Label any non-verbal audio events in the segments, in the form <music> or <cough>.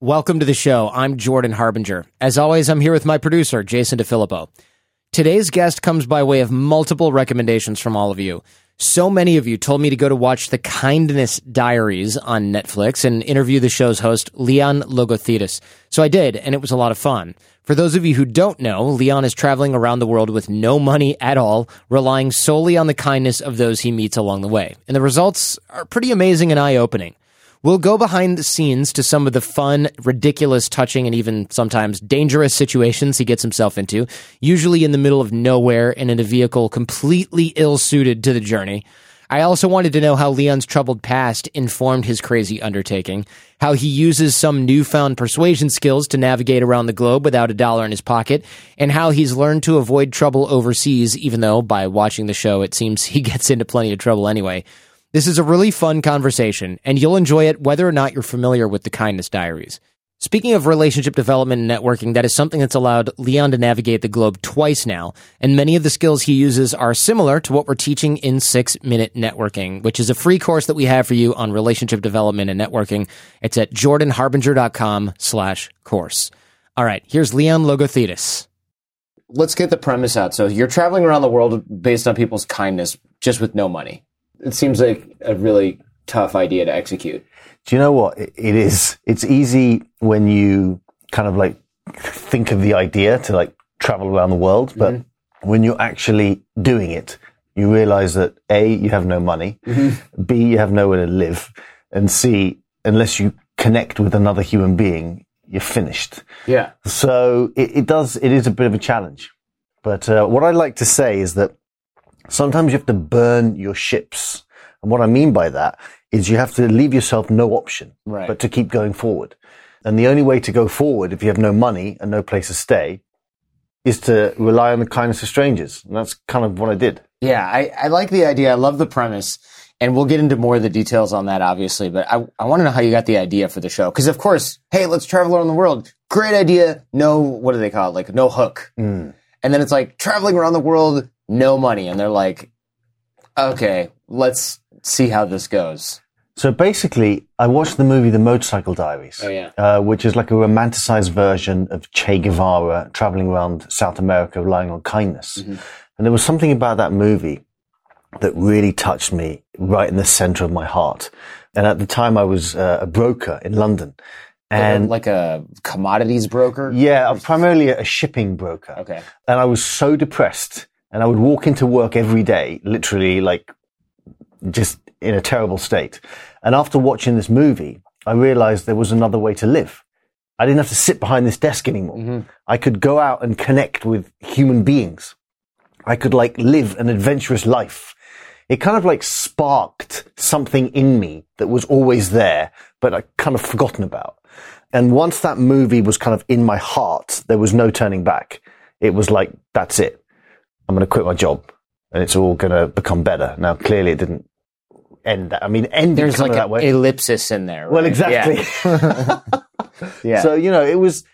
Welcome to the show. I'm Jordan Harbinger. As always, I'm here with my producer, Jason DeFilippo. Today's guest comes by way of multiple recommendations from all of you. So many of you told me to go to watch The Kindness Diaries on Netflix and interview the show's host, Leon Logothetis. So I did, and it was a lot of fun. For those of you who don't know, Leon is traveling around the world with no money at all, relying solely on the kindness of those he meets along the way. And the results are pretty amazing and eye opening. We'll go behind the scenes to some of the fun, ridiculous, touching, and even sometimes dangerous situations he gets himself into, usually in the middle of nowhere and in a vehicle completely ill suited to the journey. I also wanted to know how Leon's troubled past informed his crazy undertaking, how he uses some newfound persuasion skills to navigate around the globe without a dollar in his pocket, and how he's learned to avoid trouble overseas, even though by watching the show it seems <laughs> he gets into plenty of trouble anyway. This is a really fun conversation, and you'll enjoy it whether or not you're familiar with the Kindness Diaries. Speaking of relationship development and networking, that is something that's allowed Leon to navigate the globe twice now, and many of the skills he uses are similar to what we're teaching in Six Minute Networking, which is a free course that we have for you on relationship development and networking. It's at jordanharbinger.com slash course. All right, here's Leon Logothetis. Let's get the premise out. So you're traveling around the world based on people's kindness, just with no money it seems like a really tough idea to execute. Do you know what it is? It's easy when you kind of like think of the idea to like travel around the world, but mm-hmm. when you're actually doing it, you realize that A, you have no money, mm-hmm. B, you have nowhere to live, and C, unless you connect with another human being, you're finished. Yeah. So it, it does, it is a bit of a challenge. But uh, what I like to say is that sometimes you have to burn your ships. And what I mean by that is you have to leave yourself no option right. but to keep going forward. And the only way to go forward if you have no money and no place to stay is to rely on the kindness of strangers. And that's kind of what I did. Yeah, I, I like the idea. I love the premise. And we'll get into more of the details on that, obviously. But I, I want to know how you got the idea for the show. Because, of course, hey, let's travel around the world. Great idea. No, what do they call it? Like, no hook. Mm. And then it's like traveling around the world, no money. And they're like, okay, let's see how this goes. So basically, I watched the movie The Motorcycle Diaries. Oh, yeah. Uh, which is like a romanticized version of Che Guevara traveling around South America relying on kindness. Mm-hmm. And there was something about that movie that really touched me right in the center of my heart. And at the time I was uh, a broker in London. And like a commodities broker. yeah, I'm primarily a shipping broker. Okay. And I was so depressed and I would walk into work every day, literally like just in a terrible state. And after watching this movie, I realized there was another way to live. I didn't have to sit behind this desk anymore. Mm-hmm. I could go out and connect with human beings. I could like live an adventurous life. It kind of like sparked something in me that was always there, but I kind of forgotten about. And once that movie was kind of in my heart, there was no turning back. It was like, that's it. I'm going to quit my job and it's all going to become better. Now, clearly it didn't end that. I mean, end There's like an ellipsis in there. Well, exactly. Yeah. <laughs> Yeah. So you know, it was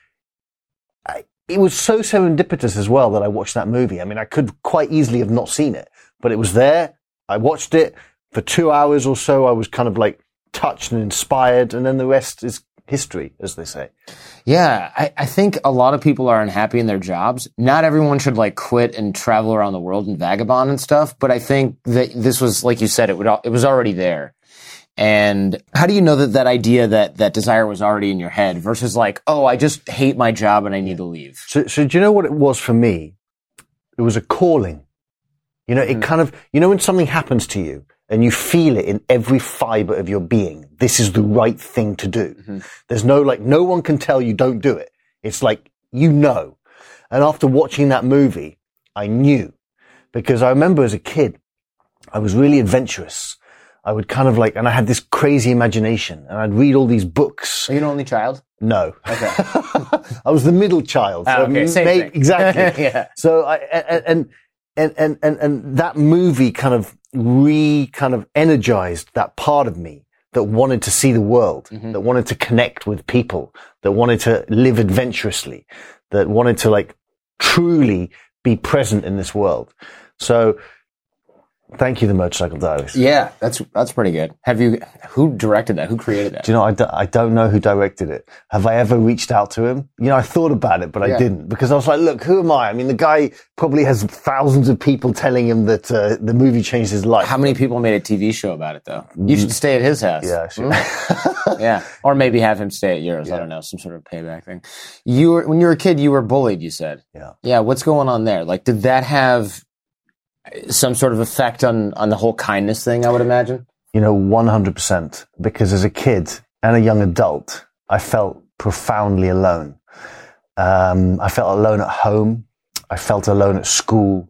it was so serendipitous as well that I watched that movie. I mean, I could quite easily have not seen it, but it was there. I watched it for two hours or so. I was kind of like touched and inspired, and then the rest is history, as they say. Yeah, I, I think a lot of people are unhappy in their jobs. Not everyone should like quit and travel around the world and vagabond and stuff. But I think that this was, like you said, it would it was already there. And how do you know that that idea that that desire was already in your head versus like, oh, I just hate my job and I need to leave? So, so do you know what it was for me? It was a calling. You know, it hmm. kind of, you know, when something happens to you and you feel it in every fiber of your being, this is the right thing to do. There's no, like, no one can tell you don't do it. It's like, you know. And after watching that movie, I knew because I remember as a kid, I was really adventurous. I would kind of like, and I had this crazy imagination and I'd read all these books. Are you an only child? No. Okay. <laughs> I was the middle child. Ah, so okay, same thing. Exactly. <laughs> Yeah. So I, and, and, and, and, and that movie kind of re kind of energized that part of me that wanted to see the world, Mm-hmm. that wanted to connect with people, that wanted to live adventurously, that wanted to like truly be present in this world. So thank you, the motorcycle diaries. Yeah, that's that's pretty good. Have you? Who directed that? Who created that? Do you know, I, do, I don't know who directed it. Have I ever reached out to him? You know, I thought about it, but Yeah. I didn't because I was like, look, who am I? I mean, the guy probably has thousands of people telling him that uh, the movie changed his life. How many people made a TV show about it though? You should stay at his house. Yeah, sure. <laughs> yeah, or maybe have him stay at yours. I don't know, some sort of payback thing. You were when you were a kid, you were bullied. You said, Yeah. yeah. What's going on there? Like, did that have some sort of effect on on the whole kindness thing? I would imagine. You know, 100%. Because as a kid and a young adult, I felt profoundly alone. Um, I felt alone at home. I felt alone at school.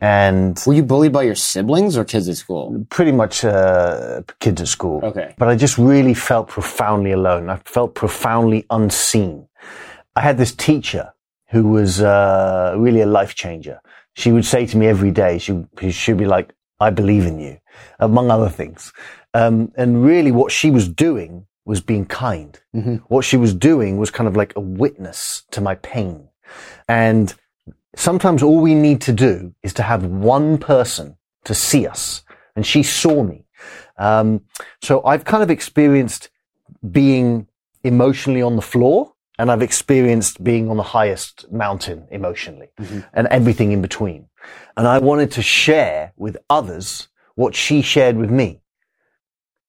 And Were you bullied by your siblings or kids at school? pretty much uh, kids at school. Okay. But I just really felt profoundly alone. I felt profoundly unseen. I had this teacher who was uh, really a life changer. She would say to me every day, she, she'd be like, I believe in you, among other things. Um, and really what she was doing was being kind. What she was doing was kind of like a witness to my pain. And sometimes all we need to do is to have one person to see us. And she saw me. Um, so I've kind of experienced being emotionally on the floor and I've experienced being on the highest mountain emotionally mm-hmm. and everything in between. And I wanted to share with others what she shared with me.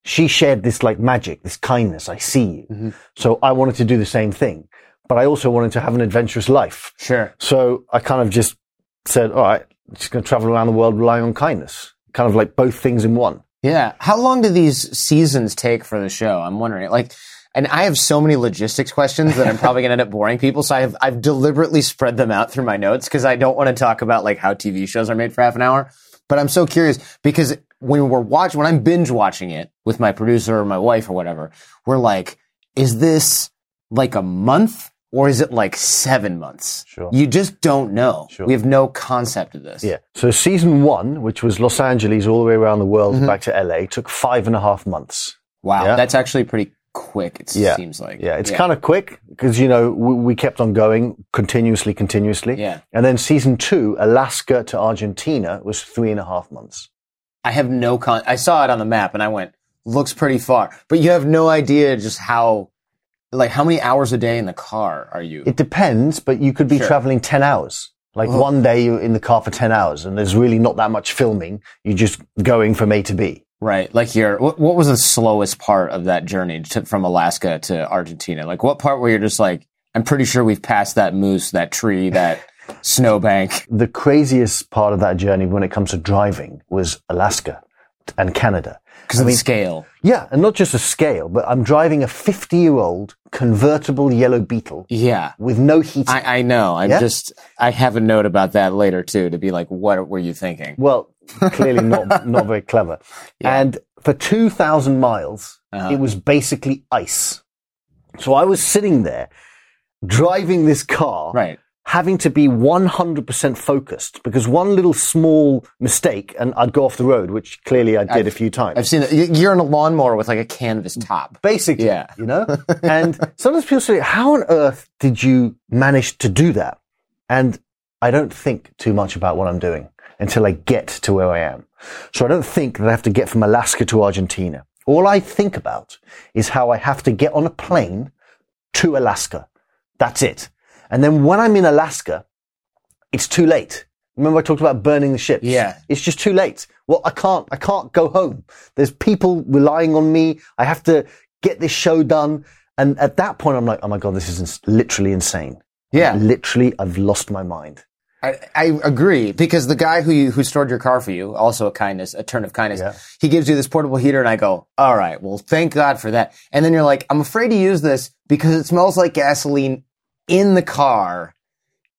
She shared this like magic, this kindness. I see you. Mm-hmm. So I wanted to do the same thing, but I also wanted to have an adventurous life. Sure. So I kind of just said, all right, just going to travel around the world relying on kindness. Kind of like both things in one. Yeah. How long do these seasons take for the show? I'm wondering. Like, and I have so many logistics questions that I'm probably going to end up boring people. So I've I've deliberately spread them out through my notes because I don't want to talk about like how TV shows are made for half an hour. But I'm so curious because when we're watching, when I'm binge watching it with my producer or my wife or whatever, we're like, is this like a month or is it like seven months? Sure. You just don't know. Sure. We have no concept of this. Yeah. So season one, which was Los Angeles all the way around the world Mm-hmm. back to LA, took five and a half months. Wow. Yeah. That's actually pretty quick. It Yeah. seems like. Yeah. It's kind of quick because, you know, we, we kept on going continuously, continuously. Yeah. And then season two, Alaska to Argentina was three and a half months. I have no con. I saw it on the map and I went, looks pretty far, but you have no idea just how, like, how many hours a day in the car are you? It depends, but you could be Sure. traveling 10 hours. Like one day you're in the car for 10 hours and there's really not that much filming. You're just going from A to B. right. Like, your what, what was the slowest part of that journey to, from Alaska to Argentina? Like, what part where you're just like, I'm pretty sure we've passed that moose, that tree, that <laughs> snowbank. The craziest part of that journey when it comes to driving was Alaska and Canada. Because of the scale. Yeah, and not just a scale, but I'm driving a 50 year old convertible yellow Beetle Yeah. with no heat. I, I know. I'm Yeah? just, I have a note about that later too, to be like, what were you thinking? Well, clearly not not very clever. <laughs> And for two thousand miles, Uh-huh. it was basically ice. So I was sitting there driving this car, Right. having to be one hundred percent focused because one little small mistake and I'd go off the road, which clearly I did a few times. I've seen that. You- You're in a lawnmower with like a canvas top. Basically, Yeah. you know? <laughs> and sometimes people say, how on earth did you manage to do that? And I don't think too much about what I'm doing until I get to where I am. So I don't think that I have to get from Alaska to Argentina. All I think about is how I have to get on a plane to Alaska. That's it. And then when I'm in Alaska, it's too late. Remember I talked about burning the ships? Yeah. It's just too late. Well, I can't, I can't go home. There's people relying on me. I have to get this show done. And at that point, I'm like, oh my God, this is ins- literally insane. Yeah. Literally, I've lost my mind. I, I agree because the guy who you, who stored your car for you, also a kindness, a turn of kindness, Yeah. he gives you this portable heater, and I go, "All right, well, thank God for that." And then you're like, "I'm afraid to use this because it smells like gasoline in the car,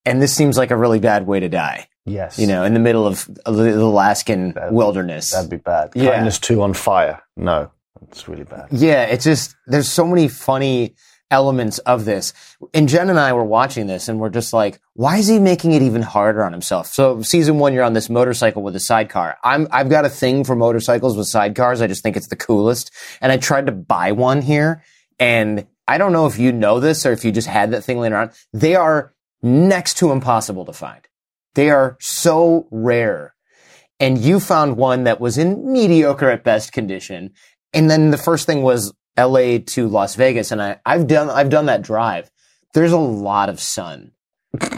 and this seems like a really bad way to die." Yes. You know, in the middle of the Alaskan wilderness. That'd be bad. Yeah. Kindness too on fire. No, it's really bad. Yeah, it's just there's so many funny elements of this. And Jen and I were watching this and we're just like, why is he making it even harder on himself? So season one, you're on this motorcycle with a sidecar. I'm I've got a thing for motorcycles with sidecars. I just think it's the coolest. And I tried to buy one here and I don't know if you know this or if you just had that thing laying around. They are next to impossible to find. They are so rare and you found one that was in mediocre at best condition. And then the first thing was LA to Las Vegas. And I, I've done, I've done that drive. There's a lot of sun.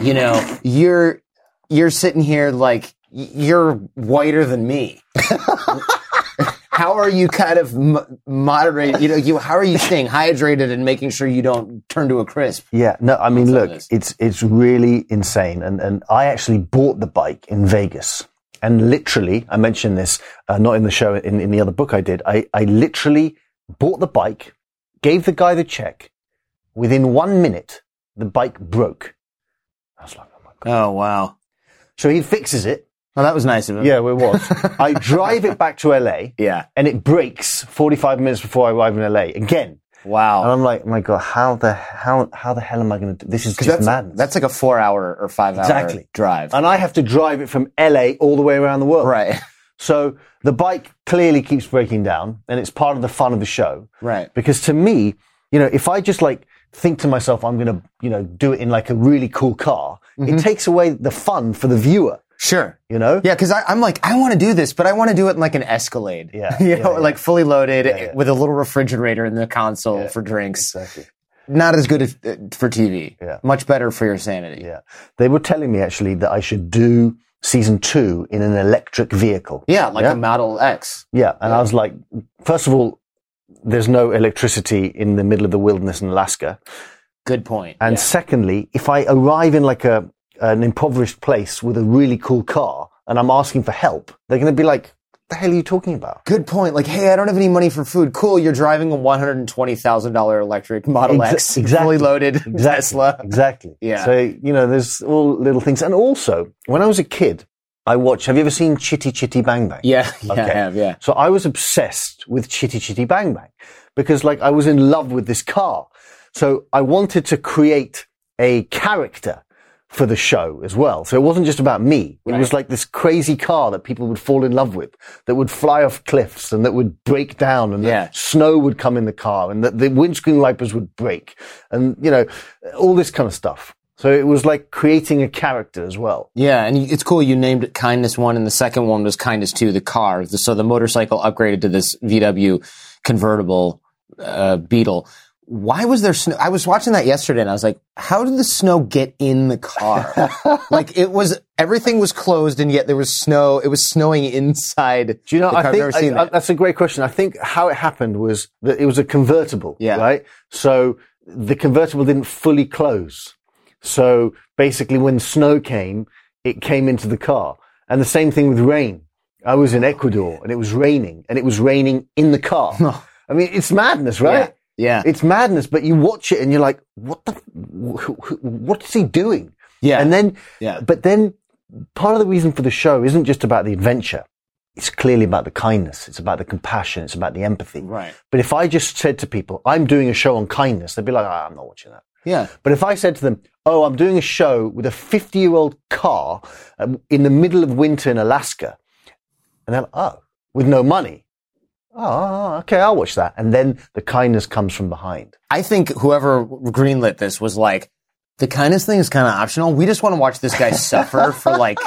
You know, <laughs> you're, you're sitting here like you're whiter than me. how are you kind of m- moderate? You know, you, how are you staying hydrated and making sure you don't turn to a crisp? Yeah, no, I mean, look, it's it's really insane, and and I actually bought the bike in Vegas, and literally, I mentioned this uh, not in the show, in in the other book I did. I I literally bought the bike, gave the guy the check. Within one minute, the bike broke. I was like, oh my god! Oh, wow. So he fixes it. Well, that was nice of him. Yeah, it was. <laughs> I drive it back to LA, Yeah. and it breaks forty five minutes before I arrive in LA again. Wow. And I'm like, oh my god, how the how how the hell am I going to do this? Is just that's, madness. that's like a four hour or five hour Exactly. drive. and I have to drive it from LA all the way around the world. right. <laughs> So the bike clearly keeps breaking down, and it's part of the fun of the show. Right. Because to me, you know, if I just like think to myself, I'm going to, you know, do it in like a really cool car, it takes away the fun for the viewer. Sure. You know? Yeah, because I'm like, I want to do this, but I want to do it in like an Escalade. Yeah, <laughs> you yeah, know, yeah. like fully loaded yeah. with a little refrigerator in the console for drinks. Exactly. Not as good as, uh, for TV. Yeah. Much better for your sanity. Yeah. They were telling me actually that I should do season two in an electric vehicle. Yeah, like Yeah. a Model X. Yeah. And I was like, first of all, there's no electricity in the middle of the wilderness in Alaska. Good point. And Yeah. secondly, if I arrive in like a an impoverished place with a really cool car and I'm asking for help, they're going to be like, "The hell are you talking about?" Good point. Like, hey, I don't have any money for food. Cool, you're driving a one hundred and twenty thousand dollar electric Model Exa- X, exactly. fully loaded <laughs> Exactly. Tesla. Exactly. Yeah. So you know, there's all little things. And also, when I was a kid, I watched. Have you ever seen Chitty Chitty Bang Bang? Yeah, <laughs> yeah, Okay. I have. Yeah, So I was obsessed with Chitty Chitty Bang Bang because like I was in love with this car. So I wanted to create a character for the show as well. So it wasn't just about me. It was like this crazy car that people would fall in love with, that would fly off cliffs and that would break down and Yeah. that snow would come in the car and that the windscreen wipers would break and, you know, all this kind of stuff. So it was like creating a character as well. Yeah, and it's cool. You named it Kindness One, and the second one was Kindness Two, the car. So the motorcycle upgraded to this VW convertible uh, Beetle. Why was there snow? I was watching that yesterday, and I was like, "How did the snow get in the car? <laughs> like it was everything was closed, and yet there was snow. It was snowing inside. Do you know? the I think never seen I- I- that. that's a great question. I think how it happened was that it was a convertible, Yeah. right? So the convertible didn't fully close. So basically, when snow came, it came into the car, and the same thing with rain. I was in Ecuador, and it was raining, and it was raining in the car. <laughs> I mean, it's madness, right? yeah, It's madness, but you watch it and you're like, what the, wh- wh- what is he doing? yeah, And then, Yeah. but then part of the reason for the show isn't just about the adventure. It's clearly about the kindness. It's about the compassion. It's about the empathy. right. But if I just said to people, I'm doing a show on kindness, they'd be like, ah, I'm not watching that. Yeah, But if I said to them, oh, I'm doing a show with a 50 year old car um, in the middle of winter in Alaska, and they're like, oh, with no money. Oh, okay, I'll watch that. And then the kindness comes from behind. I think whoever greenlit this was like, the kindness thing is kind of optional. We just want to watch this guy <laughs> suffer for like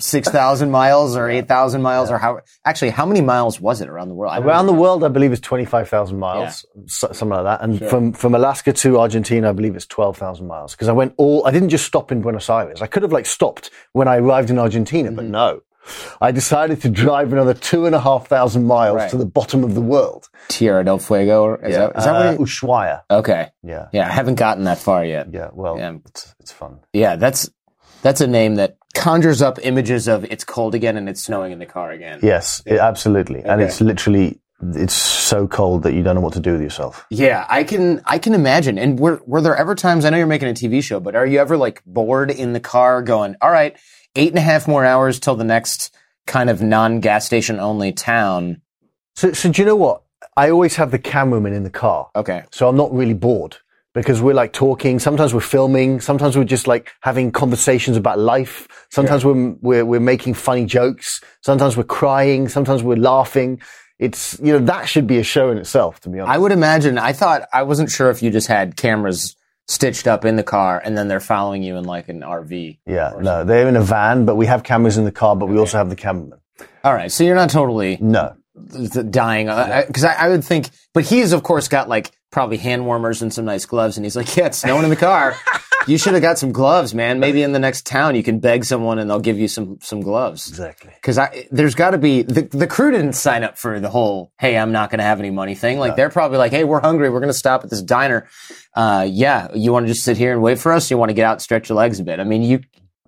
six thousand miles or eight thousand miles or how. Actually, how many miles was it around the world? Around know. the world, I believe it's 25,000 miles, so- something like that. And from, from Alaska to Argentina, I believe it's 12,000 miles. Because I went all, I didn't just stop in Buenos Aires. I could have like stopped when I arrived in Argentina, Mm-hmm. but no. I decided to drive another two and a half thousand miles Right. to the bottom of the world. Tierra del Fuego. Or is that, is that Uh? It, Ushuaia. okay. Yeah. Yeah, I haven't gotten that far yet. Yeah. Well, Yeah. It's, it's fun. Yeah, that's that's a name that conjures up images of it's cold again and it's snowing in the car again. Yes, it- absolutely. And it's literally, it's so cold that you don't know what to do with yourself. Yeah, I can I can imagine. And were were there ever times? I know you're making a TV show, but are you ever like bored in the car, going, "All right, eight and a half more hours till the next kind of non gas station only town"? So, so do you know what? I always have the cameraman in the car. Okay, So I'm not really bored because we're like talking. Sometimes we're filming. Sometimes we're just like having conversations about life. Sometimes we're, we're, we're making funny jokes. Sometimes we're crying. Sometimes we're laughing. It's, you know, that should be a show in itself, to be honest. I would imagine. I thought I wasn't sure if you just had cameras stitched up in the car and then they're following you in like an RV. yeah, no, they're in a van, but we have cameras in the car, but we also have the cameraman. All right, so you're not totally No. Dying because I, I would think, but he's of course got like probably hand warmers and some nice gloves, and he's like, "Yeah, it's snowing in the car. <laughs> you should have got some gloves, man. Maybe in the next town you can beg someone and they'll give you some some gloves." Exactly. Because I there's got to be the the crew didn't sign up for the whole "Hey, I'm not going to have any money" thing. Like they're probably like, "Hey, we're hungry. We're going to stop at this diner. Uh, yeah, you want to just sit here and wait for us? You want to get out and stretch your legs a bit? I mean, you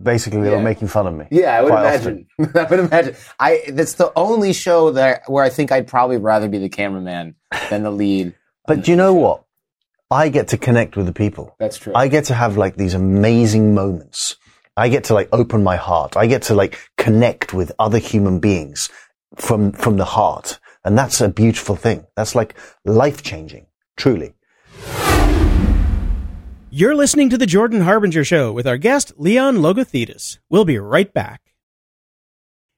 Basically, they were making fun of me. yeah, I would imagine. <laughs> I would imagine. I that's the only show that where I think I'd probably rather be the cameraman than the lead. But do you know what? I get to connect with the people. That's true. I get to have like these amazing moments. I get to like open my heart. I get to like connect with other human beings from, from the heart. And that's a beautiful thing. That's like life changing, truly. You're listening to the Jordan Harbinger Show with our guest, Leon Logothetis. We'll be right back.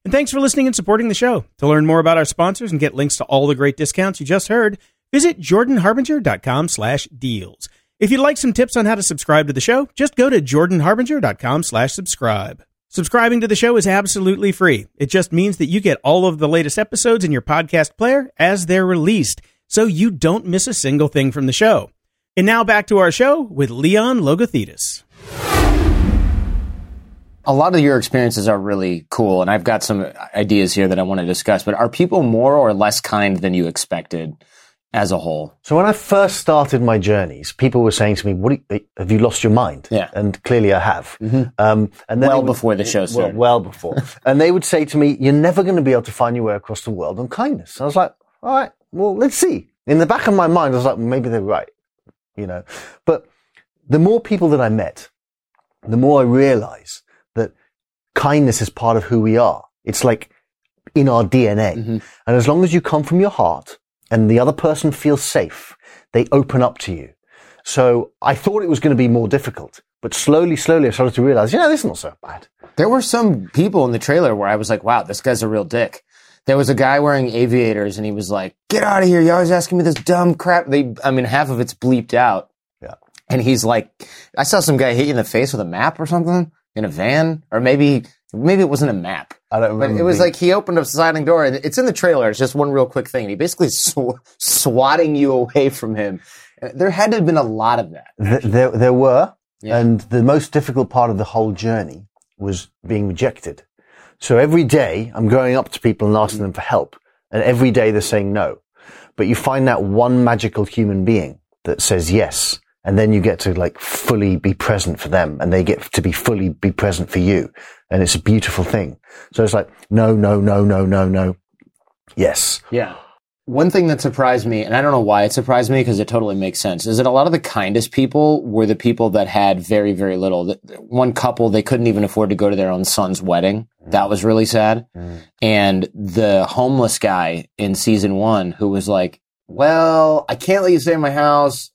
And thanks for listening and supporting the show. To learn more about our sponsors and get links to all the great discounts you just heard, visit jordanharbinger.com slash deals. If you'd like some tips on how to subscribe to the show, just go to jordanharbinger.com slash subscribe. Subscribing to the show is absolutely free. It just means that you get all of the latest episodes in your podcast player as they're released, so you don't miss a single thing from the show. And now back to our show with Leon Logothetis. a lot of your experiences are really cool, and I've got some ideas here that I want to discuss. But are people more or less kind than you expected as a whole? So when I first started my journeys, people were saying to me, "What you- have you lost your mind?" Yeah. Mm-hmm. and clearly I have. Um, and then Well would- before the show well, started. well before. <laughs> and they would say to me, "You're never going to be able to find your way across the world on kindness." I was like, "All right, well, let's see." In the back of my mind, I was like, "Maybe they're right," you know. But the more people that I met, the more I realize that kindness is part of who we are. It's like in our DNA. Mm-hmm. And as long as you come from your heart and the other person feels safe, they open up to you. So I thought it was going to be more difficult, but slowly, slowly I started to realize, you know, this is not so bad. There were some people in the trailer where I was like, wow, this guy's a real dick. There was a guy wearing aviators and he was like, get out of here. You're always asking me this dumb crap. They, I mean, half of it's bleeped out. Yeah. and he's like, I saw some guy hit you in the face with a map or something in a van, or maybe maybe it wasn't a map. I don't But it was like he opened a sliding door, and it's in the trailer. It's just one real quick thing. And he basically sw- swatting you away from him. Uh, There had to have been a lot of that. Th- there, there were, Yeah. and the most difficult part of the whole journey was being rejected. So every day I'm going up to people and asking them for help, and every day they're saying no. But you find that one magical human being that says yes, and then you get to like fully be present for them, and they get to be fully be present for you, and it's a beautiful thing. So it's like no, no, no, no, no, no, yes. Yeah. One thing that surprised me, and I don't know why it surprised me because it totally makes sense, is that a lot of the kindest people were the people that had very, very little. One couple, they couldn't even afford to go to their own son's wedding. Mm. That was really sad. Mm. And the homeless guy in season one who was like, well, I can't let you stay in my house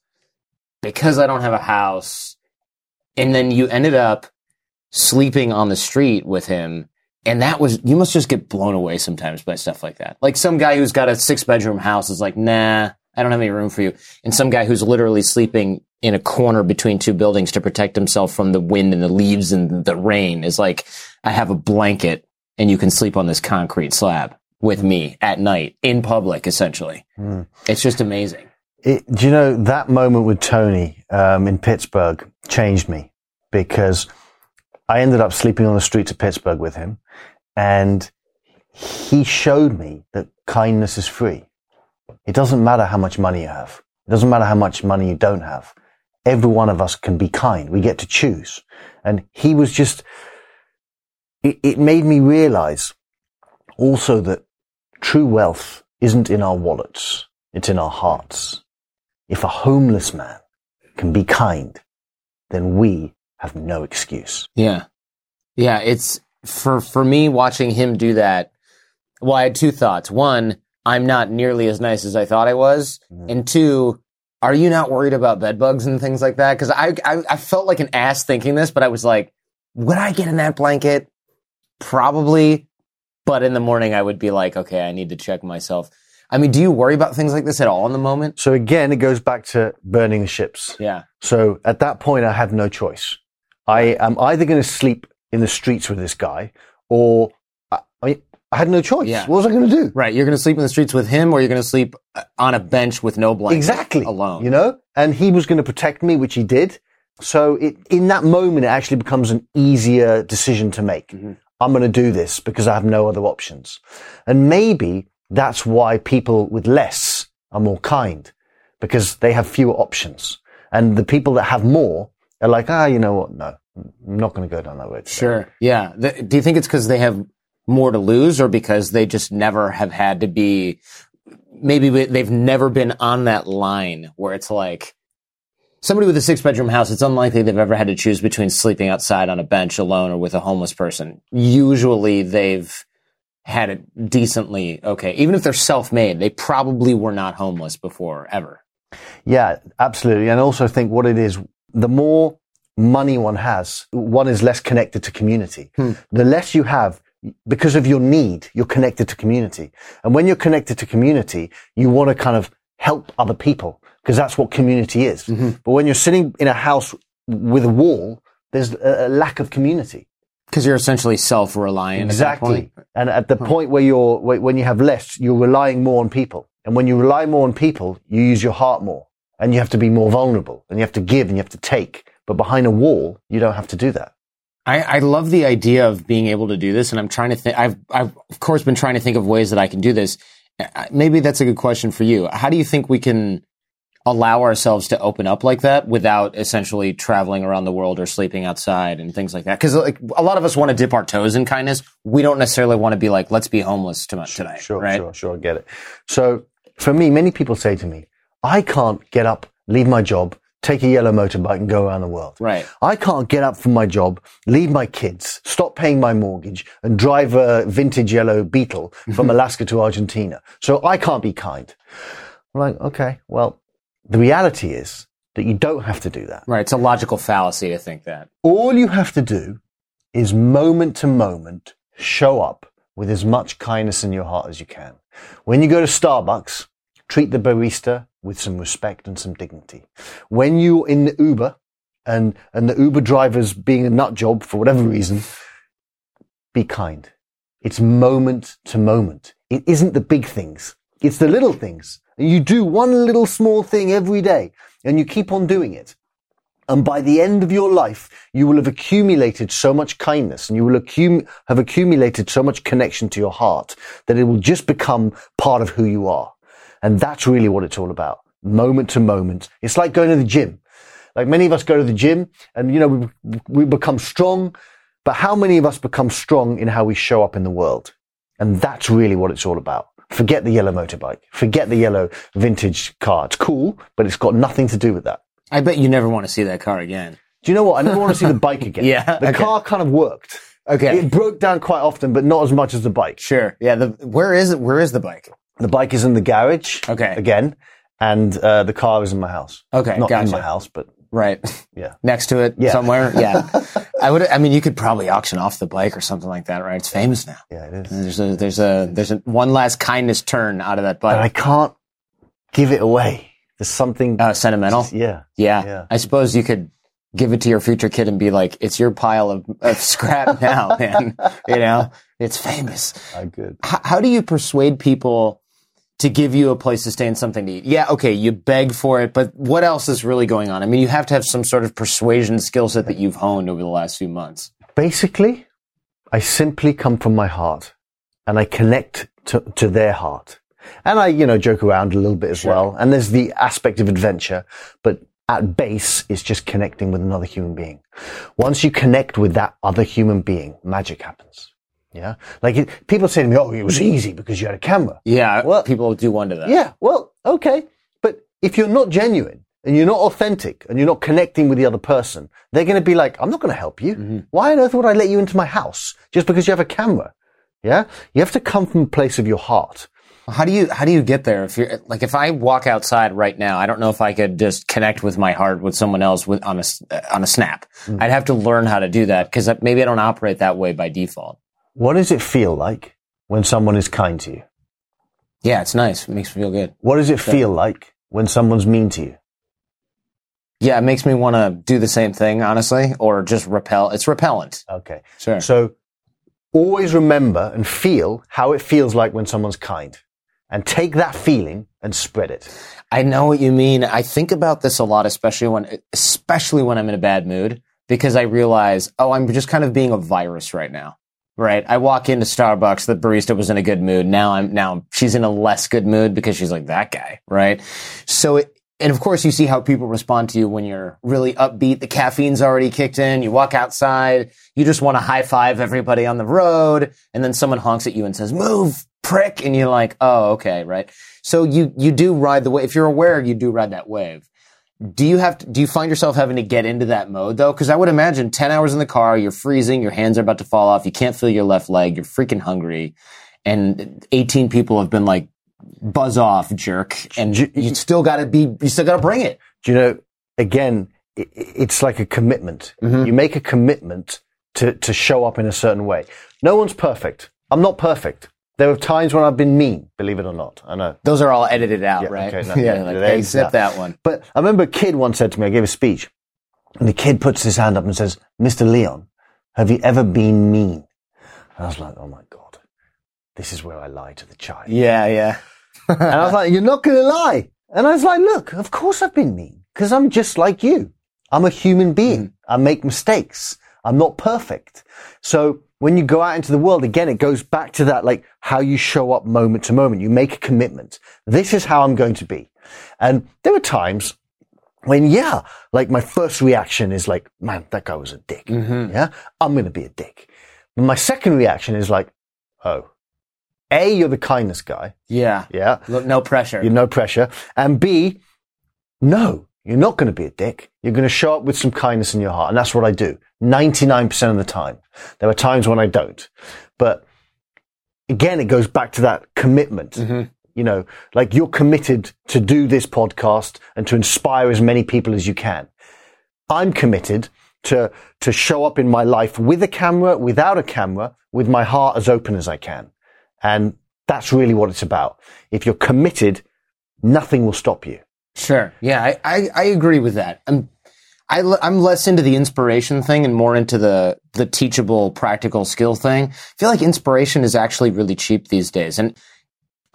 because I don't have a house. And then you ended up sleeping on the street with him. And that was, you must just get blown away sometimes by stuff like that. Like some guy who's got a six bedroom house is like, nah, I don't have any room for you. And some guy who's literally sleeping in a corner between two buildings to protect himself from the wind and the leaves and the rain is like, I have a blanket and you can sleep on this concrete slab with me at night in public, essentially. It's just amazing. It, do you know that moment with Tony um, in Pittsburgh changed me because I ended up sleeping on the streets of Pittsburgh with him, and he showed me that kindness is free. It doesn't matter how much money you have. It doesn't matter how much money you don't have. Every one of us can be kind. We get to choose. And he was just, it, it made me realize also that true wealth isn't in our wallets. It's in our hearts. If a homeless man can be kind, then we have no excuse. Yeah. Yeah. It's for, for me watching him do that. Well, I had two thoughts. One, I'm not nearly as nice as I thought I was. Mm-hmm. And two, are you not worried about bed bugs and things like that? Cause I, I, I felt like an ass thinking this, but I was like, would I get in that blanket? Probably. But in the morning, I would be like, okay, I need to check myself. I mean, do you worry about things like this at all in the moment? So again, it goes back to burning the ships. Yeah. So at that point, I had no choice. I am either going to sleep in the streets with this guy or I, I, mean, I had no choice. Yeah. What was I going to do? Right. You're going to sleep in the streets with him or you're going to sleep uh, on a bench with no blanket. Exactly. Alone. You know? And he was going to protect me, which he did. So it, in that moment, it actually becomes an easier decision to make. Mm-hmm. I'm going to do this because I have no other options. And maybe that's why people with less are more kind because they have fewer options. And the people that have more are like, ah, you know what? No, I'm not going to go down that road. today." Sure. Yeah. Th- do you think it's because they have more to lose or because they just never have had to be, maybe they've never been on that line where it's like, somebody with a six bedroom house, it's unlikely they've ever had to choose between sleeping outside on a bench alone or with a homeless person. Usually they've had it decently okay. Even if they're self made, they probably were not homeless before ever. Yeah, absolutely. And also think what it is, the more money one has, one is less connected to community. Hmm. The less you have, because of your need, you're connected to community. And when you're connected to community, you want to kind of help other people because that's what community is. Mm-hmm. But when you're sitting in a house with a wall, there's a, lack of community. Because you're essentially self reliant. Exactly. And at the point where you're, when you have less, you're relying more on people. And when you rely more on people, you use your heart more and you have to be more vulnerable and you have to give and you have to take. But behind a wall, you don't have to do that. I, I love the idea of being able to do this, and I'm trying to think. I've, I've of course been trying to think of ways that I can do this. Uh, Maybe that's a good question for you. How do you think we can allow ourselves to open up like that without essentially traveling around the world or sleeping outside and things like that? Because like a lot of us want to dip our toes in kindness. We don't necessarily want to be like, let's be homeless to- tonight, Sure, right? sure, sure. I get it. So for me, many people say to me, I can't get up, leave my job, take a yellow motorbike and go around the world. Right. I can't get up from my job, leave my kids, stop paying my mortgage and drive a vintage yellow Beetle from <laughs> Alaska to Argentina. So I can't be kind. I'm like, okay, well, the reality is that you don't have to do that. Right. It's a logical fallacy to think that. All you have to do is moment to moment show up with as much kindness in your heart as you can. When you go to Starbucks, treat the barista with some respect and some dignity. When you're in the Uber and, and the Uber driver's being a nut job for whatever mm. reason, be kind. It's moment to moment. It isn't the big things. It's the little things. And you do one little small thing every day and you keep on doing it. And by the end of your life, you will have accumulated so much kindness and you will accum- have accumulated so much connection to your heart that it will just become part of who you are. And that's really what it's all about. Moment to moment. It's like going to the gym. Like many of us go to the gym and, you know, we, we become strong, but how many of us become strong in how we show up in the world? And that's really what it's all about. Forget the yellow motorbike. Forget the yellow vintage car. It's cool, but it's got nothing to do with that. I bet you never want to see that car again. Do you know what? I never want to see the bike <laughs> again. Yeah, The okay. car kind of worked. Okay. It broke down quite often, but not as much as the bike. Sure. Yeah. The where is it? Where is the bike? The bike is in the garage. Okay. Again. And uh, the car is in my house. Okay, Not in my house, but Right. <laughs> yeah. Next to it Yeah. somewhere. <laughs> Yeah. I would. I mean, you could probably auction off the bike or something like that, right? It's famous now. Yeah, it is. There's a there's a there's a one last kindness turn out of that But I can't give it away. There's something. Uh, sentimental. yeah. Yeah. Yeah. I suppose you could give it to your future kid and be like, "It's your pile of, of <laughs> scrap now, man." You know, it's famous. I good. H- how do you persuade people to give you a place to stay and something to eat? Yeah, okay, you beg for it, but what else is really going on? I mean, you have to have some sort of persuasion skill set that you've honed over the last few months. Basically, I simply come from my heart and I connect to, to their heart. And I, you know, joke around a little bit as well. And there's the aspect of adventure, but at base, it's just connecting with another human being. Once you connect with that other human being, magic happens. Yeah. Like it, people say to me, Oh, it was easy because you had a camera. Yeah, Well- people do wonder that. Yeah, well, okay. But if you're not genuine and you're not authentic and you're not connecting with the other person, they're going to be like, I'm not going to help you. Mm-hmm. Why on earth would I let you into my house just because you have a camera? Yeah. You have to come from a place of your heart. How do you how do you get there? If you're like, if I walk outside right now, I don't know if I could just connect with my heart with someone else with on a uh, on a snap. Mm. I'd have to learn how to do that because uh, maybe I don't operate that way by default. What does it feel like when someone is kind to you? Yeah, it's nice. It makes me feel good. What does it feel like when someone's mean to you? Yeah, it makes me want to do the same thing, honestly, or just repel. It's repellent. Okay. Sure. So always remember and feel how it feels like when someone's kind and take that feeling and spread it. I know what you mean. I think about this a lot, especially when, especially when I'm in a bad mood, because I realize, oh, I'm just kind of being a virus right now. Right. I walk into Starbucks, the barista was in a good mood. Now I'm, now she's in a less good mood because she's like that guy. Right. So it, and of course you see how people respond to you when you're really upbeat. The caffeine's already kicked in. You walk outside. You just want to high five everybody on the road. And then someone honks at you and says, move, prick. And you're like, oh, okay. Right. So you, you do ride the wave. If you're aware, you do ride that wave. Do you have to, do you find yourself having to get into that mode though? Cause I would imagine 10 hours in the car, you're freezing, your hands are about to fall off, you can't feel your left leg, you're freaking hungry, and 18 people have been like, buzz off, jerk, and Ju- you still gotta be, you still gotta bring it. Do you know, again, i- i- it's like a commitment. Mm-hmm. You make a commitment to, to show up in a certain way. No one's perfect. I'm not perfect. There were times when I've been mean, believe it or not. I know. Those are all edited out, Yeah, right? okay, no, <laughs> yeah, yeah, like, there- hey, zip yeah. that one. But I remember a kid once said to me, I gave a speech, and the kid puts his hand up and says, Mr. Leon, have you ever been mean? And I was like, oh my God, this is where I lie to the child. Yeah, yeah. and I was like, you're not going to lie. And I was like, look, of course I've been mean because I'm just like you. I'm a human being. Mm. I make mistakes. I'm not perfect. So when you go out into the world, again, it goes back to that, like how you show up moment to moment. You make a commitment. This is how I'm going to be. And there were times when, yeah, like my first reaction is like, man, that guy was a dick. Mm-hmm. Yeah. I'm going to be a dick. But my second reaction is like, oh, A, you're the kindness guy. Yeah. Yeah. Look, no pressure. You're no pressure. And B, no, you're not going to be a dick. You're going to show up with some kindness in your heart. And that's what I do 99% of the time. There are times when I don't. But again, it goes back to that commitment. Mm-hmm. You know, like you're committed to do this podcast and to inspire as many people as you can. I'm committed to, to show up in my life with a camera, without a camera, with my heart as open as I can. And that's really what it's about. If you're committed, nothing will stop you. Sure. Yeah, I, I, I agree with that. I'm I, am less into the inspiration thing and more into the the teachable practical skill thing. I feel like inspiration is actually really cheap these days, and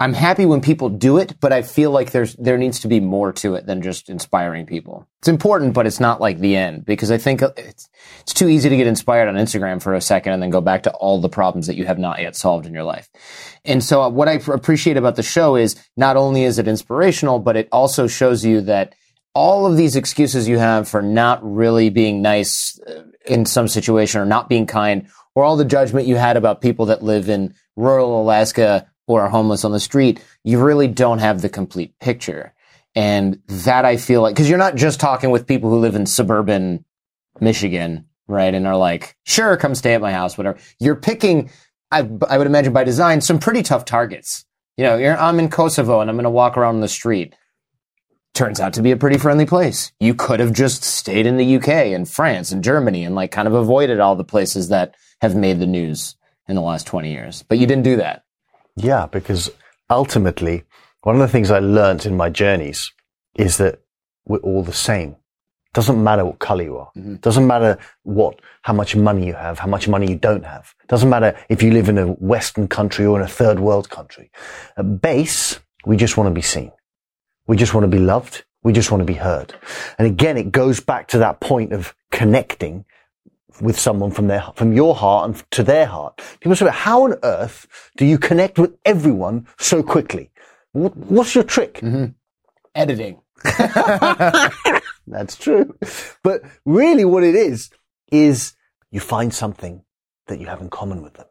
I'm happy when people do it, but I feel like there's there needs to be more to it than just inspiring people. It's important, but it's not like the end because I think it's it's too easy to get inspired on Instagram for a second and then go back to all the problems that you have not yet solved in your life. And so uh, what I appreciate about the show is not only is it inspirational, but it also shows you that all of these excuses you have for not really being nice uh, in some situation or not being kind or all the judgment you had about people that live in rural Alaska or are homeless on the street, you really don't have the complete picture. And that I feel like, cause you're not just talking with people who live in suburban Michigan, right? And are like, sure, come stay at my house, whatever. You're picking, I, I would imagine by design, some pretty tough targets. You know, I'm in Kosovo and I'm going to walk around the street. Turns out to be a pretty friendly place. You could have just stayed in the UK and France and Germany and like kind of avoided all the places that have made the news in the last 20 years. But you didn't do that. Yeah, because ultimately, one of the things I learned in my journeys is that we're all the same. Doesn't matter what color you are. Mm-hmm. Doesn't matter what, how much money you have, how much money you don't have. Doesn't matter if you live in a Western country or in a third world country. At base, we just want to be seen. We just want to be loved. We just want to be heard. And again, it goes back to that point of connecting with someone from their, from your heart and to their heart. People say, how on earth do you connect with everyone so quickly? What, what's your trick? Mm-hmm. Editing. <laughs> That's true. But really what it is, is you find something that you have in common with them.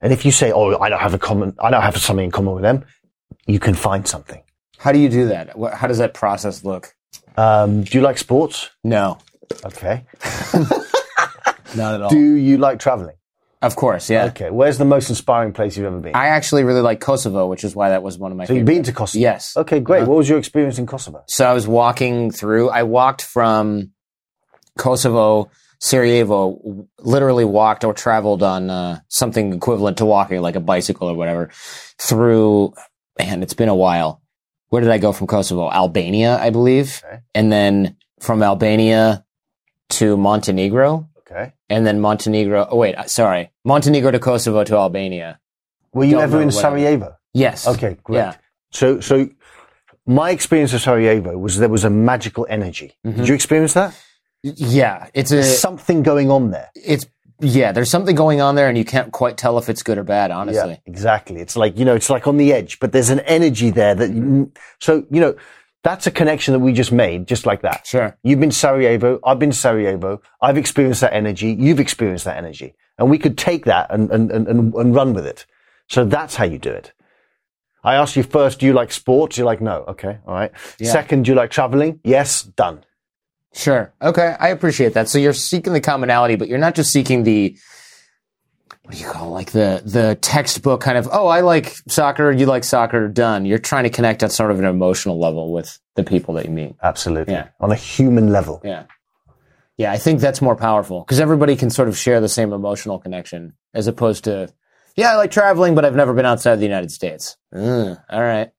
And if you say, oh, I don't have a common, I don't have something in common with them, you can find something. How do you do that? How does that process look? Um, do you like sports? No. Okay. <laughs> Not at all. Do you like traveling? Of course, yeah. Okay. Where's the most inspiring place you've ever been? I actually really like Kosovo, which is why that was one of my. So you've been to Kosovo? Yes. Okay, great. Uh-huh. What was your experience in Kosovo? So I was walking through. I walked from Kosovo, Sarajevo. Literally walked or traveled on uh, something equivalent to walking, like a bicycle or whatever, through. Man, it's been a while. Where did I go from Kosovo? Albania, I believe, okay. and then from Albania to Montenegro Okay. And then Montenegro. Oh wait, sorry, Montenegro to Kosovo to Albania. Were you Don't ever in Sarajevo? Yes. Okay, great. Yeah. So, so my experience of Sarajevo was there was a magical energy. Mm-hmm. Did you experience that? Yeah, it's a something going on there. It's yeah, there's something going on there, and you can't quite tell if it's good or bad. Honestly, yeah, exactly. It's like you know, it's like on the edge, but there's an energy there that. You, so you know, that's a connection that we just made, just like that. Sure. You've been Sarajevo. I've been Sarajevo. I've experienced that energy. You've experienced that energy. And we could take that and, and, and, and run with it. So that's how you do it. I asked you first, do you like sports? You're like, no. Okay. All right. Yeah. Second, do you like traveling? Yes. Done. Sure. Okay. I appreciate that. So you're seeking the commonality, but you're not just seeking the, what do you call it? like the the textbook kind of oh I like soccer you like soccer done. You're trying to connect at sort of an emotional level with the people that you meet. Absolutely. Yeah. On a human level. Yeah. Yeah I think that's more powerful because everybody can sort of share the same emotional connection as opposed to yeah I like traveling but I've never been outside of the United States. Mm, all right.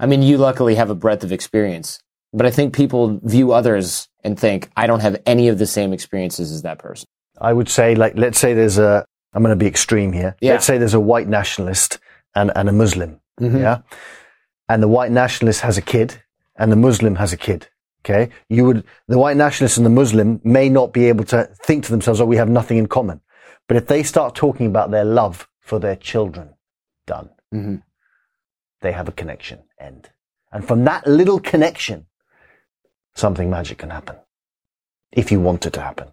I mean you luckily have a breadth of experience but I think people view others and think I don't have any of the same experiences as that person. I would say like let's say there's a I'm going to be extreme here. Yeah. Let's say there's a white nationalist and, and a Muslim. Mm-hmm. Yeah. And the white nationalist has a kid and the Muslim has a kid. Okay. You would, the white nationalist and the Muslim may not be able to think to themselves, oh, we have nothing in common. But if they start talking about their love for their children, done. Mm-hmm. They have a connection. End. And from that little connection, something magic can happen. If you want it to happen.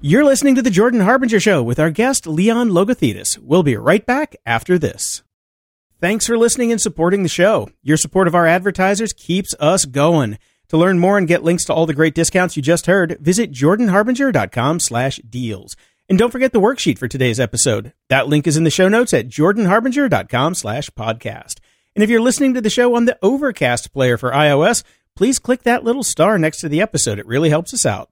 You're listening to the Jordan Harbinger Show with our guest, Leon Logothetis. We'll be right back after this. Thanks for listening and supporting the show. Your support of our advertisers keeps us going. To learn more and get links to all the great discounts you just heard, visit jordanharbinger.com slash deals. And don't forget the worksheet for today's episode. That link is in the show notes at jordanharbinger.com slash podcast. And if you're listening to the show on the Overcast player for iOS, please click that little star next to the episode. It really helps us out.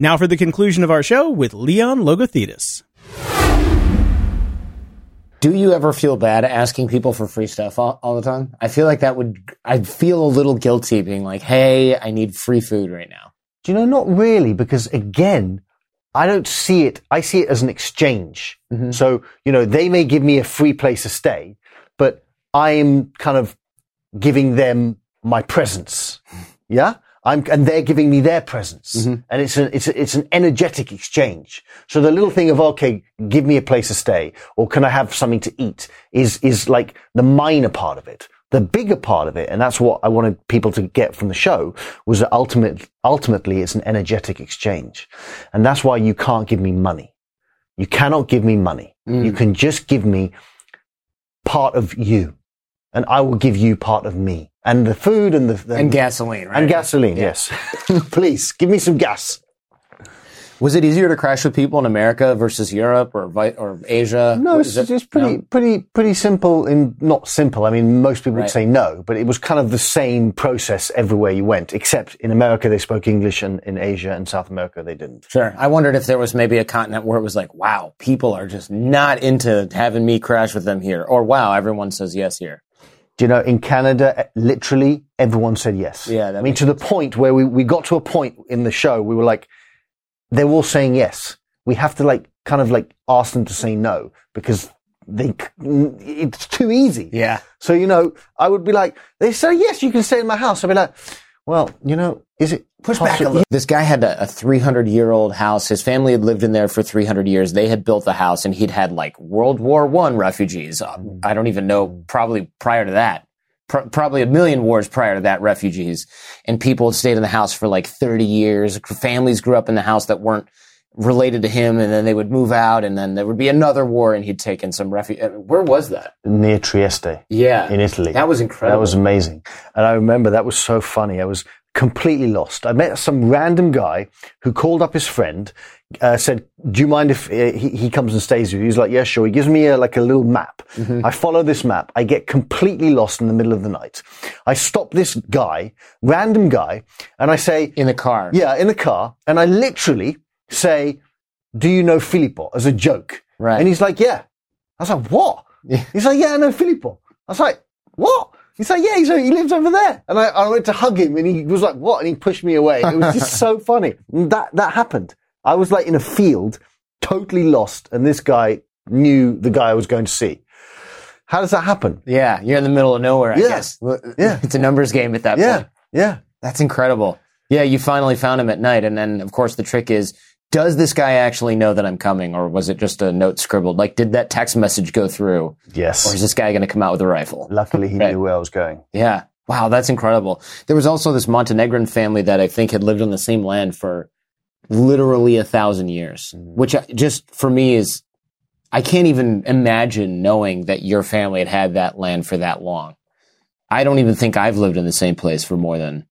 Now for the conclusion of our show with Leon Logothetis. Do you ever feel bad asking people for free stuff all, all the time? I feel like that would, I'd feel a little guilty being like, hey, I need free food right now. Do you know, not really, because again, I don't see it, I see it as an exchange. Mm-hmm. So, you know, they may give me a free place to stay, but I'm kind of giving them my presence. <laughs> Yeah? I'm, and they're giving me their presence. Mm-hmm. And it's an, it's a, it's an energetic exchange. So the little thing of, okay, give me a place to stay or can I have something to eat is, is like the minor part of it. The bigger part of it, and that's what I wanted people to get from the show, was that ultimate, ultimately it's an energetic exchange. And that's why you can't give me money. You cannot give me money. Mm. You can just give me part of you and I will give you part of me and the food and the, the And gasoline, right? and gasoline. Yes. <laughs> Please give me some gas. Was it easier to crash with people in America versus Europe or or Asia? No, it's it? just pretty, No? pretty, pretty simple. In not simple. I mean, most people Right. would say no, but it was kind of the same process everywhere you went, except in America they spoke English, and in Asia and South America they didn't. Sure. I wondered if there was maybe a continent where it was like, wow, people are just not into having me crash with them here. Or wow, everyone says yes here. Do you know, in Canada, eh, literally everyone said yes. Yeah, I mean, to the point where we, we got to a point in the show, we were like, they're all saying yes. We have to like, kind of like ask them to say no because they, it's too easy. Yeah. So, you know, I would be like, they say, yes, you can stay in my house. I'd be like, well, you know, is it Push back a little. This guy had a, a 300 year old house. His family had lived in there for 300 years. They had built the house and he'd had like World War One refugees. Uh, I don't even know, probably prior to that. Pr- probably a million wars prior to that, refugees. And people had stayed in the house for like 30 years. Families grew up in the house that weren't related to him and then they would move out and then there would be another war and he'd taken some refuge. Where was that? Near Trieste. Yeah. in Italy. That was incredible. That was amazing. And I remember that was so funny. I was completely lost. I met some random guy who called up his friend, uh, said, do you mind if uh, he, he comes and stays with you? He's like, yeah, sure. He gives me a, like a little map. I follow this map. I get completely lost in the middle of the night. I stop this guy, random guy, and I say, in the car. yeah, in the car. And I literally say, do you know Filippo as a joke? Right. And he's like, yeah. I was like, what? He's like, yeah, I know Filippo. I was like, what? He's like, yeah, he's, he lives over there. And I, I went to hug him and he was like, what? And he pushed me away. It was just <laughs> so funny. And that, that happened. I was like in a field, totally lost. And this guy knew the guy I was going to see. How does that happen? Yeah. You're in the middle of nowhere, I Yeah. guess. Uh, yeah. It's a numbers game at that Yeah. point. Yeah. Yeah. That's incredible. Yeah, you finally found him at night. And then, of course, the trick is does this guy actually know that I'm coming, or was it just a note scribbled? Like, did that text message go through, Yes. or is this guy going to come out with a rifle? Luckily he Right. knew where I was going. Yeah. Wow, that's incredible. There was also this Montenegrin family that I think had lived on the same land for literally a thousand years, mm. which uh, just for me is, I can't even imagine knowing that your family had had that land for that long. I don't even think I've lived in the same place for more than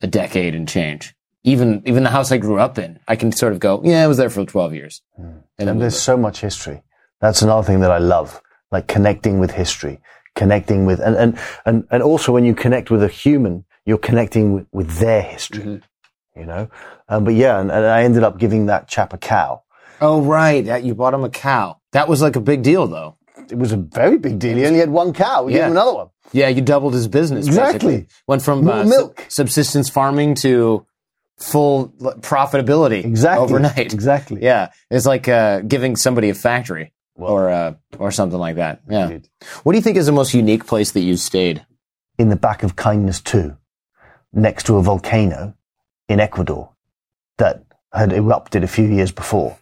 a decade and change. Even even the house I grew up in, I can sort of go, yeah, I was there for twelve years. And And there's so much history. That's another thing that I love, like connecting with history, connecting with, and, and, and, and also when you connect with a human, you're connecting with, with their history, Mm-hmm. you know? Um, but yeah, and, and I ended up giving that chap a cow. Oh right, you bought him a cow. That was like a big deal though. It was a very big deal. He only had one cow. We gave him another one. Yeah, you doubled his business. Exactly. basically. Went from uh, milk. sub- subsistence farming to full profitability Exactly. overnight. Exactly. <laughs> Yeah, it's like uh, giving somebody a factory or uh, or something like that. Yeah. Indeed. What do you think is the most unique place that you stayed? In the back of Kindness 2, next to a volcano in Ecuador that had erupted a few years before,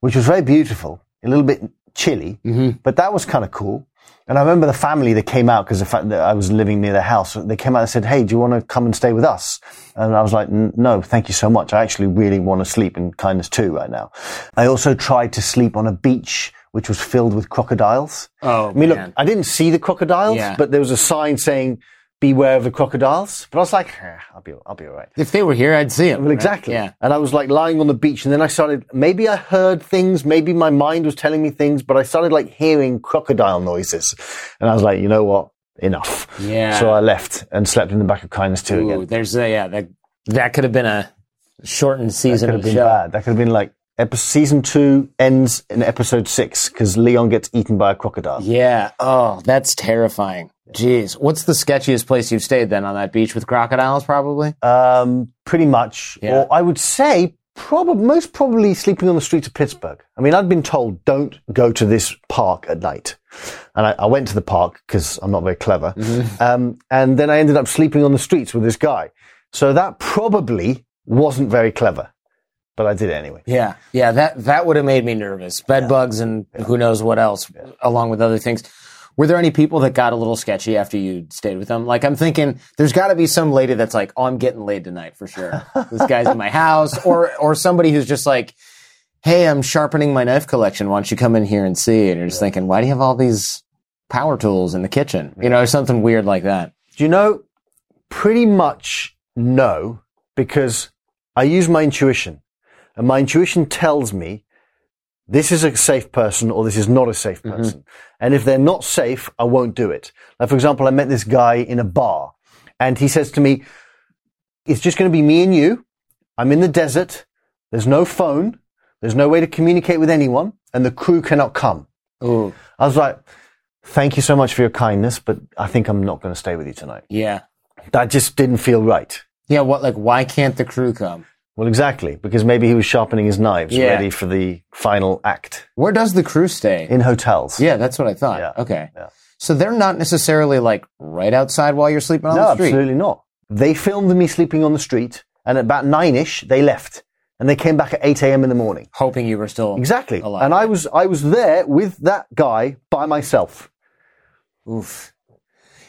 which was very beautiful, a little bit chilly, but that was kind of cool. And I remember the family that came out because the fact that I was living near their house, they came out and said, Hey, do you want to come and stay with us? And I was like, no, thank you so much. I actually really want to sleep in Kindness 2 right now. I also tried to sleep on a beach which was filled with crocodiles. Oh, I mean, man. look, I didn't see the crocodiles, Yeah. but there was a sign saying, beware of the crocodiles. But I was like, "Eh, I'll be, I'll be all right. If they were here, I'd see them. Well, exactly. Yeah. And I was like lying on the beach, and then I started. Maybe I heard things. Maybe my mind was telling me things, but I started like hearing crocodile noises, and I was like, you know what? Enough. Yeah. So I left and slept in the back of Kindness 2 again. there's a, yeah that that could have been a shortened season Could of have been show. bad. That could have been like season two ends in episode six because Leon gets eaten by a crocodile. Yeah. Oh, that's terrifying. Jeez. What's the sketchiest place you've stayed then on that beach with crocodiles, probably? Um, pretty much. Yeah. Or I would say probably most probably sleeping on the streets of Pittsburgh. I mean, I'd been told don't go to this park at night, and I, I went to the park because I'm not very clever. <laughs> Mm-hmm. Um, and then I ended up sleeping on the streets with this guy. So that probably wasn't very clever, but I did it anyway. Yeah. Yeah. That, that would have made me nervous. Bed bugs and who knows what else, along with other things. Were there any people that got a little sketchy after you stayed with them? Like, I'm thinking there's got to be some lady that's like, oh, I'm getting laid tonight for sure. this guy's in my house. Or, or somebody who's just like, hey, I'm sharpening my knife collection. Why don't you come in here and see? And you're just thinking, why do you have all these power tools in the kitchen? You know, something weird like that. Do you know? Pretty much no, because I use my intuition, and my intuition tells me this is a safe person or this is not a safe mm-hmm. person. And if they're not safe, I won't do it. Like, for example, I met this guy in a bar, and he says to me, "It's just going to be me and you. I'm in the desert. There's no phone. There's no way to communicate with anyone, and the crew cannot come." Ooh. I was like, "Thank you so much for your kindness, but I think I'm not going to stay with you tonight." Yeah. That just didn't feel right. Yeah. What, like, why can't the crew come? Well, exactly, because maybe he was sharpening his knives, Yeah. ready for the final act Where does the crew stay? in hotels. Yeah, that's what I thought. Yeah, Okay. yeah. So they're not necessarily like right outside while you're sleeping on no, the street. absolutely not. They filmed me sleeping on the street, and at about nine-ish, they left, and they came back at eight a.m. in the morning. Hoping you were still Exactly, alive. and I was I was there with that guy by myself. Oof.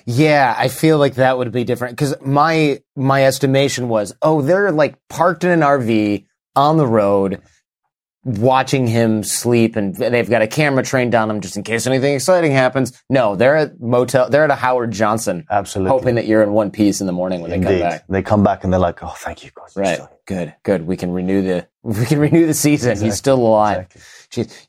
Yeah, I feel like that would be different because my my estimation was, oh, they're like parked in an RV on the road, watching him sleep, and they've got a camera trained on him just in case anything exciting happens. No, they're at motel. They're at a Howard Johnson, Absolutely, hoping that you're in one piece in the morning when they come back. they come back and they're like, "Oh, thank you, God." Right. Good. Good. We can renew the <laughs> we can renew the season. He's still alive.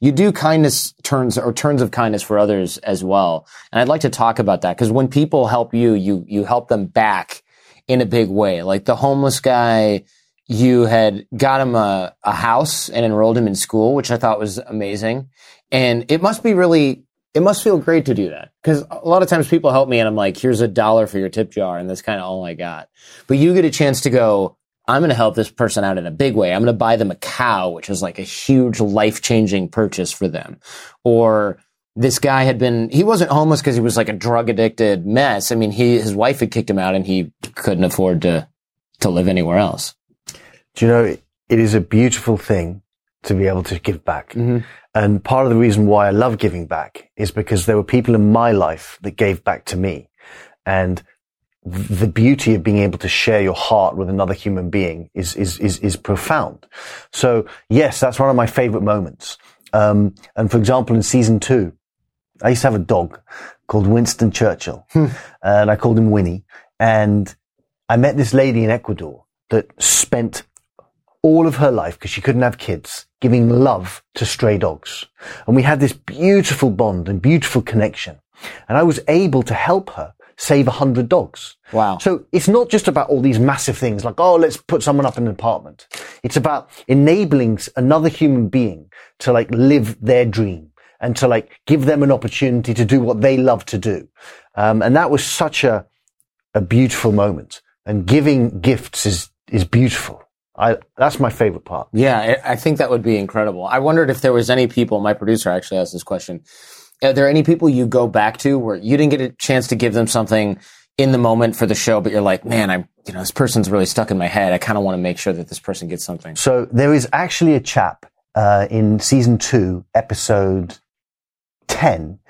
You do kindness turns or turns of kindness for others as well. And I'd like to talk about that because when people help you, you you help them back in a big way. Like the homeless guy, you had got him a, a house and enrolled him in school, which I thought was amazing. And it must be really it must feel great to do that because a lot of times people help me and I'm like, here's a dollar for your tip jar. And that's kind of all I got. But you get a chance to go, I'm going to help this person out in a big way. I'm going to buy them a cow, which is like a huge life changing purchase for them. Or this guy had been, he wasn't homeless because he was like a drug addicted mess. I mean, he, his wife had kicked him out and he couldn't afford to, to live anywhere else. Do you know, it, is a beautiful thing to be able to give back. Mm-hmm. And part of the reason why I love giving back is because there were people in my life that gave back to me. And the beauty of being able to share your heart with another human being is, is, is, is profound. So yes, that's one of my favorite moments. Um, and for example, in season two, I used to have a dog called Winston Churchill and I called him Winnie. And I met this lady in Ecuador that spent all of her life because she couldn't have kids giving love to stray dogs. And we had this beautiful bond and beautiful connection. And I was able to help her save a hundred dogs. Wow. So it's not just about all these massive things like, oh, let's put someone up in an apartment. It's about enabling another human being to like live their dream and to like give them an opportunity to do what they love to do. Um, and that was such a, a beautiful moment and giving gifts is, is beautiful. I, that's my favorite part. Yeah, I I think that would be incredible. I wondered if there was any people, my producer actually asked this question. Are there any people you go back to where you didn't get a chance to give them something in the moment for the show, but you're like, man, I'm, you know, this person's really stuck in my head. I kind of want to make sure that this person gets something. So there is actually a chap uh, in season two, episode ten,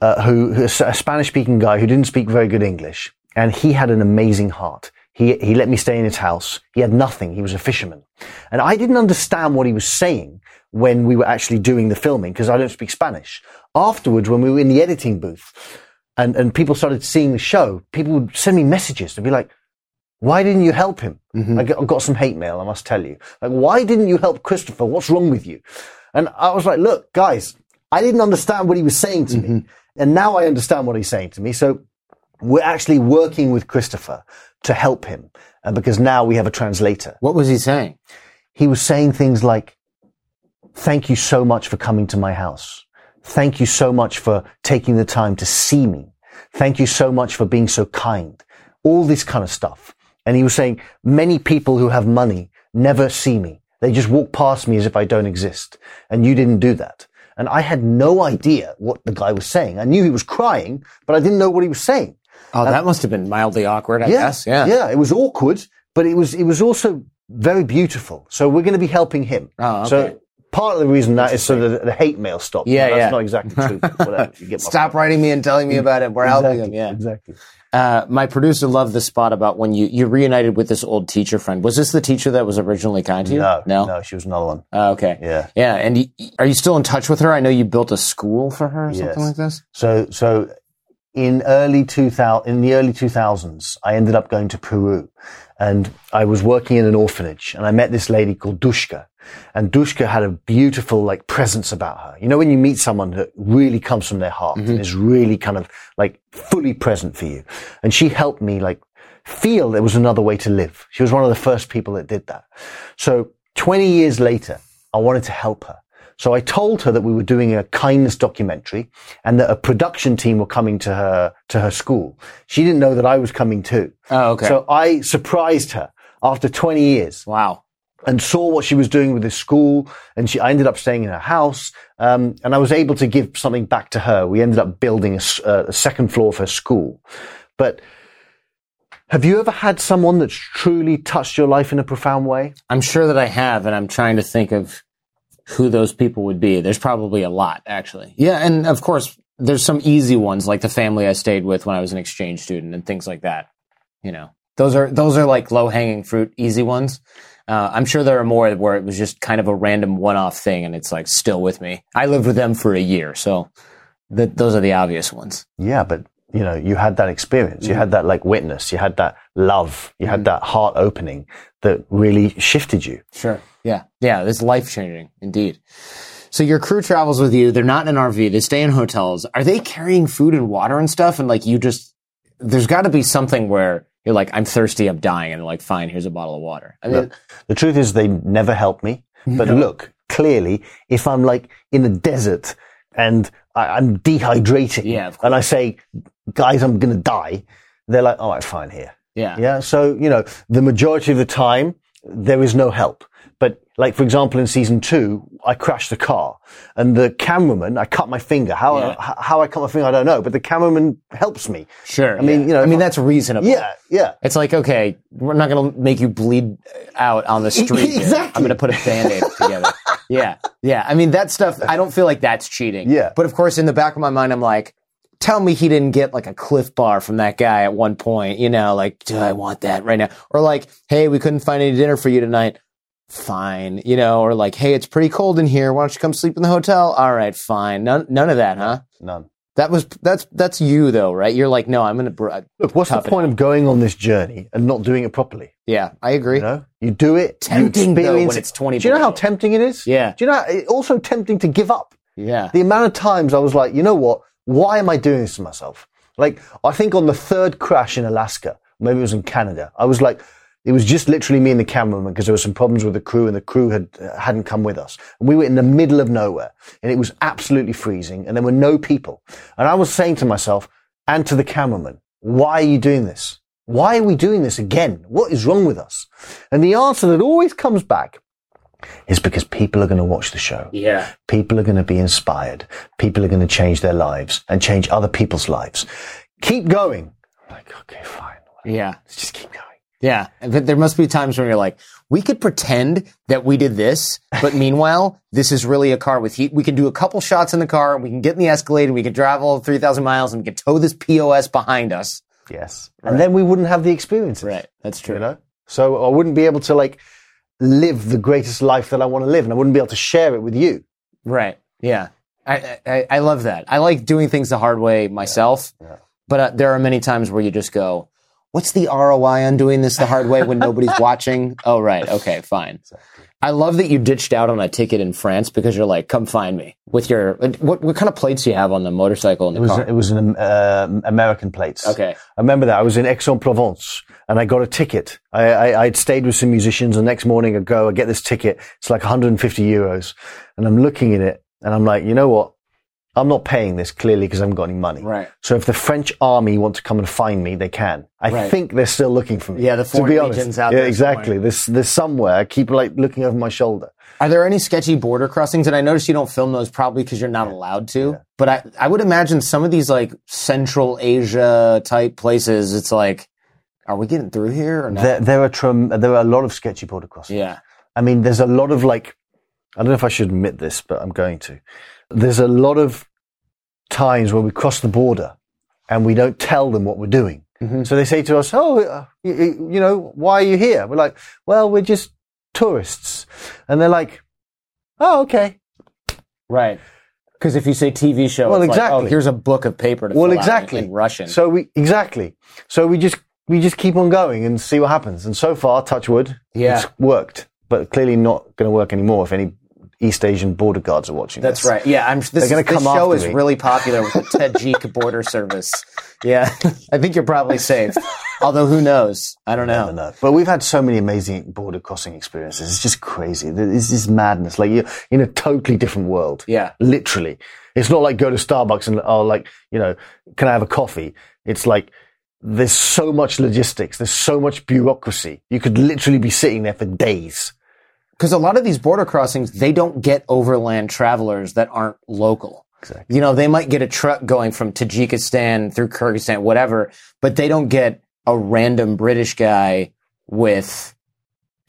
uh, who, who's a Spanish-speaking guy who didn't speak very good English, and he had an amazing heart. He he let me stay in his house. He had nothing. He was a fisherman, and I didn't understand what he was saying when we were actually doing the filming because I don't speak Spanish. Afterwards, when we were in the editing booth, and and people started seeing the show, people would send me messages to be like, why didn't you help him? I got, I got some hate mail, I must tell you. Like, why didn't you help Christopher? What's wrong with you? And I was like, look, guys, I didn't understand what he was saying to me. And now I understand what he's saying to me. So we're actually working with Christopher to help him uh, because now we have a translator. What was he saying? He was saying things like, thank you so much for coming to my house. Thank you so much for taking the time to see me. Thank you so much for being so kind. All this kind of stuff. And he was saying, many people who have money never see me. They just walk past me as if I don't exist. And you didn't do that. And I had no idea what the guy was saying. I knew he was crying, but I didn't know what he was saying. Oh, that must have been mildly awkward, I yeah, guess. Yeah. Yeah, it was awkward, but it was, it was also very beautiful. So we're going to be helping him. Oh, okay. So part of the reason that is so that the hate mail stops. Yeah, That's yeah. not exactly true. <laughs> whatever. You get my Stop writing me and telling me about it. We're helping him. Yeah. Exactly. Uh, my producer loved the spot about when you, you reunited with this old teacher friend. Was this the teacher that was originally kind to you? No, No? no, she was another one. Oh, okay. Yeah. Yeah. And y are you still in touch with her? I know you built a school for her or something Yes. like this. So, so in early 2000, in the early 2000s, I ended up going to Peru and I was working in an orphanage and I met this lady called Dushka. And Dushka had a beautiful like presence about her. You know, when you meet someone that really comes from their heart mm-hmm. and is really kind of like fully present for you. And she helped me like feel there was another way to live. She was one of the first people that did that. So 20 years later, I wanted to help her. So I told her that we were doing a kindness documentary and that a production team were coming to her, to her school. She didn't know that I was coming too. Oh, okay. So I surprised her after 20 years wow. And saw what she was doing with the school. And she, I ended up staying in her house. Um, and I was able to give something back to her. We ended up building a, uh, a second floor of her school. But have you ever had someone that's truly touched your life in a profound way? I'm sure that I have, and I'm trying to think of who those people would be. There's probably a lot, actually. Yeah, and of course, there's some easy ones like the family I stayed with when I was an exchange student and things like that. You know, those are those are like low hanging fruit, easy ones. Uh, I'm sure there are more where it was just kind of a random one off thing, and it's like still with me. I lived with them for a year, so th- those are the obvious ones. Yeah, but you know, you had that experience. You had that like witness. You had that love. You had that heart opening that really shifted you. Sure. Yeah. Yeah. It's life changing indeed. So your crew travels with you. They're not in an RV. They stay in hotels. Are they carrying food and water and stuff? And like you just, there's got to be something where you're like, I'm thirsty, I'm dying, and they're like, fine, here's a bottle of water. I mean, the truth is they never help me. But look, clearly, if I'm like in the desert and I, I'm dehydrating Yeah, and I say, guys, I'm going to die, they're like, all right, fine here. yeah. Yeah. So, you know, the majority of the time, there is no help. But like, for example, in season two, I crashed the car and the cameraman, I cut my finger. How, Yeah. h- how I cut my finger, I don't know, but the cameraman helps me. Sure. I mean, yeah. you know, I mean, that's reasonable. Yeah. Yeah. It's like, okay, we're not going to make you bleed out on the <laughs> street. Exactly. I'm going to put a band aid together. <laughs> Yeah. Yeah. I mean, that stuff, I don't feel like that's cheating. Yeah. But of course, in the back of my mind, I'm like, tell me he didn't get like a Clif Bar from that guy at one point, you know, like, do I want that right now? Or like, hey, we couldn't find any dinner for you tonight. Fine. You know, or like, hey, it's pretty cold in here. Why don't you come sleep in the hotel? All right, fine. None, none of that, huh? None. That was, that's, that's you though, right? You're like, no, I'm going to, br- uh, Look, what's the point of going on this journey and not doing it properly? yeah, I agree. You know, you do it. Tempting, though, when it. it's 20 Do you know how tempting it is? Yeah. Do you know? It's also tempting to give up. Yeah. The amount of times I was like, you know what? Why am I doing this to myself? Like, I think on the third crash in Alaska, maybe it was in Canada, I was like, it was just literally me and the cameraman because there were some problems with the crew and the crew had uh, hadn't come with us. And we were in the middle of nowhere and it was absolutely freezing and there were no people. And I was saying to myself and to the cameraman, why are you doing this? Why are we doing this again? What is wrong with us? And the answer that always comes back is because people are going to watch the show. Yeah. People are going to be inspired. People are going to change their lives and change other people's lives. Keep going. I'm like, okay, fine. Yeah. Let's just keep going. Yeah. But there must be times when you're like, we could pretend that we did this, but <laughs> meanwhile, this is really a car with heat. We can do a couple shots in the car we can get in the Escalade and we can travel 3,000 miles and we can tow this POS behind us. Yes. And then we wouldn't have the experiences. Right. That's true. You know? So I wouldn't be able to like live the greatest life that I want to live and I wouldn't be able to share it with you. Right. Yeah. I, I, I love that. I like doing things the hard way myself, Yeah. but uh, there are many times where you just go, what's the ROI on doing this the hard way when nobody's <laughs> watching? Oh, right. Okay, fine. I love that you ditched out on a ticket in France because you're like, come find me with your, what, what kind of plates do you have on the motorcycle and the It was, car? it was an uh, American plates. Okay. I remember that. I was in Aix-en-Provence and I got a ticket. I, I, I'd stayed with some musicians. The next morning I go, I get this ticket. It's like 150 euros. And I'm looking at it and I'm like, you know what? I'm not paying this clearly because I haven't got any money. Right. So if the French army want to come and find me, they can. I Right. think they're still looking for me. Yeah, the to foreign be honest. legions out yeah, there exactly. There's, there's somewhere. I keep like looking over my shoulder. Are there any sketchy border crossings? And I notice you don't film those probably because you're not allowed to. But I, I would imagine some of these like Central Asia type places, it's like, are we getting through here or not? There, there are trum- there are a lot of sketchy border crossings. yeah. I mean, there's a lot of like, I don't know if I should admit this, but I'm going to. There's a lot of times when we cross the border and we don't tell them what we're doing. So they say to us, "Oh, uh, you, you know, why are you here?" We're like, "Well, we're just tourists," and they're like, "Oh, okay." Right. Because if you say TV show, Well, it's like, oh, exactly. here's a book of paper to Well, fill exactly. in, in Russian. So we exactly. So we just we just keep on going and see what happens. And so far, touch wood, Yeah. it's worked, but clearly not going to work anymore if any East Asian border guards are watching. That's this. right. Yeah, I'm. This, gonna this show is me. really popular with the <laughs> Tajik border service. Yeah, <laughs> I think you're probably safe. Although who knows? I don't know. know. But we've had so many amazing border crossing experiences. It's just crazy. This madness. Like you're in a totally different world. Yeah. Literally. It's not like go to Starbucks and, oh, like, you know, can I have a coffee? It's like, there's so much logistics. There's so much bureaucracy. You could literally be sitting there for days. Because a lot of these border crossings, they don't get overland travelers that aren't local. Exactly. You know, they might get a truck going from Tajikistan through Kyrgyzstan, whatever, but they don't get a random British guy with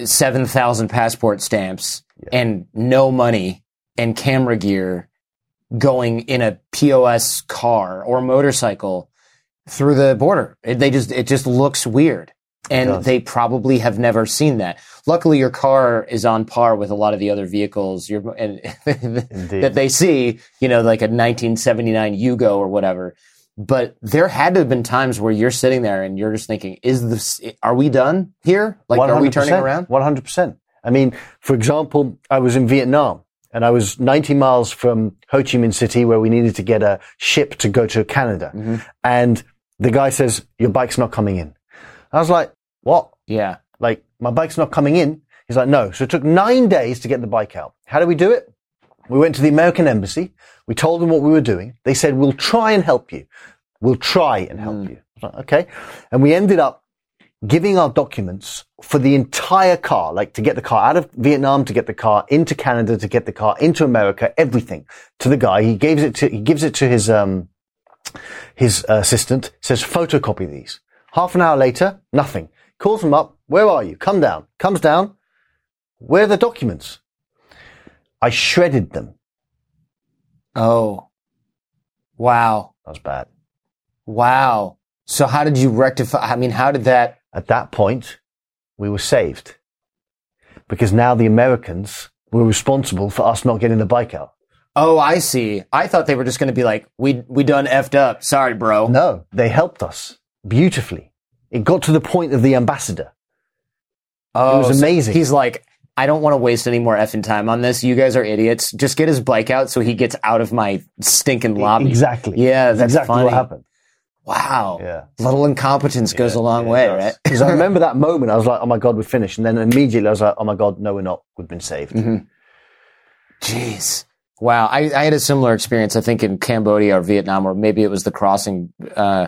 7,000 passport stamps and no money and camera gear going in a POS car or motorcycle through the border. It, they just, it just looks weird. And they probably have never seen that. Luckily, your car is on par with a lot of the other vehicles you're, <laughs> and, that they see, you know, like a 1979 Yugo or whatever. But there had to have been times where you're sitting there and you're just thinking, is this, are we done here? Like, are we turning around? 100%. I mean, for example, I was in Vietnam and I was 90 miles from Ho Chi Minh City where we needed to get a ship to go to Canada. Mm-hmm. And the guy says, your bike's not coming in. I was like, what? Yeah. Like, my bike's not coming in. He's like, no. So it took nine days to get the bike out. How do we do it? We went to the American embassy. We told them what we were doing. They said, we'll try and help you. We'll try and help you. I was like, okay. And we ended up giving our documents for the entire car, like to get the car out of Vietnam, to get the car into Canada, to get the car into America, everything to the guy. He gives it to, he gives it to his, um, his uh, assistant, says photocopy these. Half an hour later, nothing. Calls him up. Where are you? Come down. Comes down. Where are the documents? I shredded them. Oh. Wow. That was bad. Wow. So how did you rectify? I mean, how did that? At that point, we were saved because now the Americans were responsible for us not getting the bike out. Oh, I see. I thought they were just going to be like, we we done effed up. Sorry, bro. No, they helped us beautifully. It got to the point of the ambassador. Oh, It was so amazing. he's like, I don't want to waste any more effing time on this. You guys are idiots. Just get his bike out so he gets out of my stinking lobby. Exactly. Yeah, that's exactly funny. what happened. Wow. Yeah. Little incompetence goes a long way, right? Because I <laughs> remember that moment, I was like, "Oh my god, we're finished," and then immediately I was like, "Oh my god, no, we're not. We've been saved." Mm-hmm. Jeez. Wow. I, I had a similar experience, I think, in Cambodia or Vietnam, or maybe it was the crossing. Uh,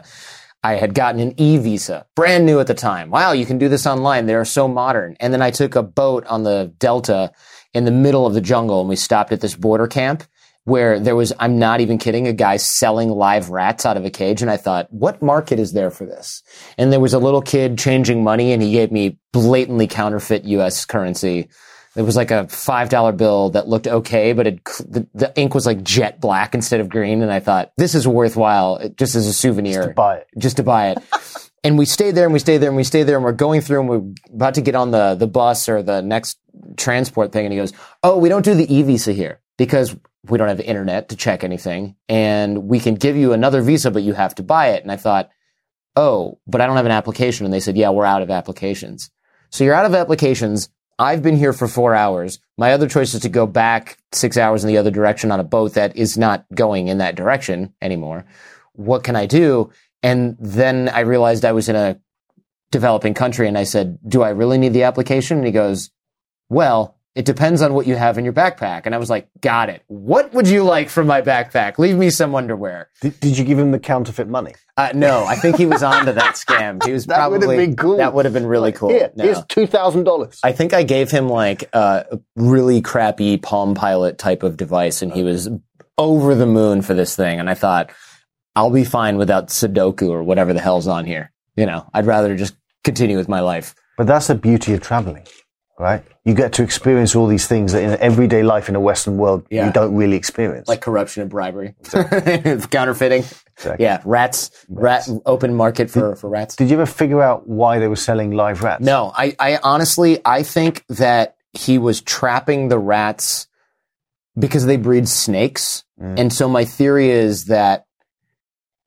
I had gotten an e visa, brand new at the time. Wow, you can do this online. They're so modern. And then I took a boat on the Delta in the middle of the jungle and we stopped at this border camp where there was, I'm not even kidding, a guy selling live rats out of a cage. And I thought, what market is there for this? And there was a little kid changing money and he gave me blatantly counterfeit US currency. It was like a five dollar bill that looked okay, but it, the, the ink was like jet black instead of green. And I thought this is worthwhile just as a souvenir, to buy it. just to buy it. <laughs> and we stayed there and we stayed there and we stayed there and we're going through and we're about to get on the the bus or the next transport thing. And he goes, "Oh, we don't do the e visa here because we don't have internet to check anything, and we can give you another visa, but you have to buy it." And I thought, "Oh, but I don't have an application." And they said, "Yeah, we're out of applications." So you're out of applications. I've been here for four hours. My other choice is to go back six hours in the other direction on a boat that is not going in that direction anymore. What can I do? And then I realized I was in a developing country. And I said, do I really need the application? And he goes, well, it depends on what you have in your backpack. And I was like, got it. What would you like from my backpack? Leave me some underwear. Did, did you give him the counterfeit money? Uh, no, I think he was onto that scam. He was <laughs> That would have been cool. That would have been really cool. Here, No. here's two thousand dollars. I think I gave him like a really crappy Palm Pilot type of device, and he was over the moon for this thing. And I thought, I'll be fine without Sudoku or whatever the hell's on here. You know, I'd rather just continue with my life. But that's the beauty of traveling, right? You get to experience all these things that in everyday life in a Western world Yeah. you don't really experience. Like corruption and bribery, <laughs> counterfeiting. Exactly. Yeah, rats, rat, open market for, for rats. Did you ever figure out why they were selling live rats? No, I, I honestly, I think that he was trapping the rats because they breed snakes. Mm. And so my theory is that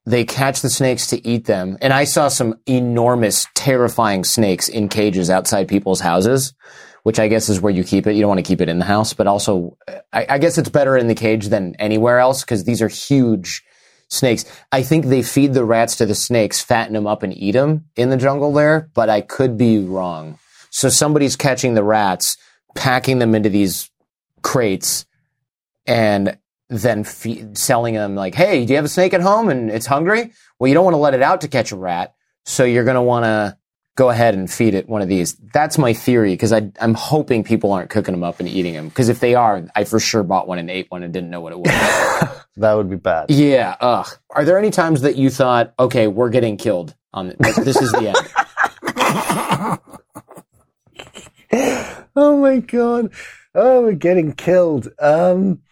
they catch the snakes to eat them. And I saw some enormous, terrifying snakes in cages outside people's houses, which I guess is where you keep it. You don't want to keep it in the house, but also, I, I guess it's better in the cage than anywhere else because these are huge snakes. I think they feed the rats to the snakes, fatten them up and eat them in the jungle there, but I could be wrong. So somebody's catching the rats, packing them into these crates, and then fe- selling them like, "Hey, do you have a snake at home and it's hungry? Well, you don't want to let it out to catch a rat, so you're going to want to go ahead and feed it one of these." That's my theory because I'm hoping people aren't cooking them up and eating them. Because if they are, I for sure bought one and ate one and didn't know what it was. <laughs> That would be bad. yeah. Ugh. Are there any times that you thought, "Okay, we're getting killed on this, this is the end"? <laughs> Oh my god. Oh, we're getting killed. Um,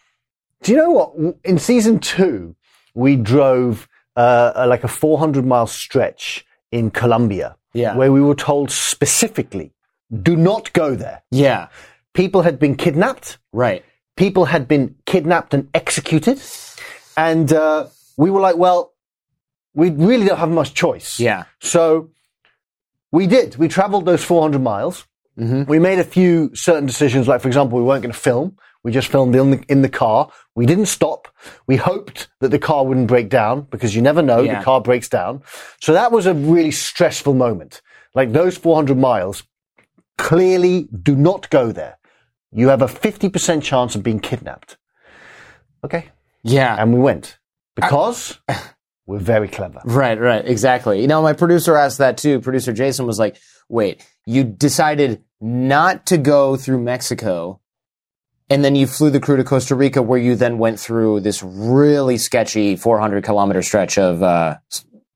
do you know what? In season two, we drove uh, like a 400 mile stretch in Colombia, Yeah. where we were told specifically, do not go there. Yeah. People had been kidnapped. Right. People had been kidnapped and executed. And uh, we were like, well, we really don't have much choice. Yeah. So we did. We traveled those 400 miles. We made a few certain decisions, like, for example, we weren't going to film. We just filmed in the, in the car. We didn't stop. We hoped that the car wouldn't break down because you never know, Yeah. the car breaks down. So that was a really stressful moment. Like those 400 miles, clearly do not go there. You have a 50% chance of being kidnapped. Okay. Yeah. And we went because <laughs> we're very clever. Right, right, exactly. You know, my producer asked that too. Producer Jason was like, wait, you decided not to go through Mexico and then you flew the crew to Costa Rica where you then went through this really sketchy 400 kilometer stretch of uh,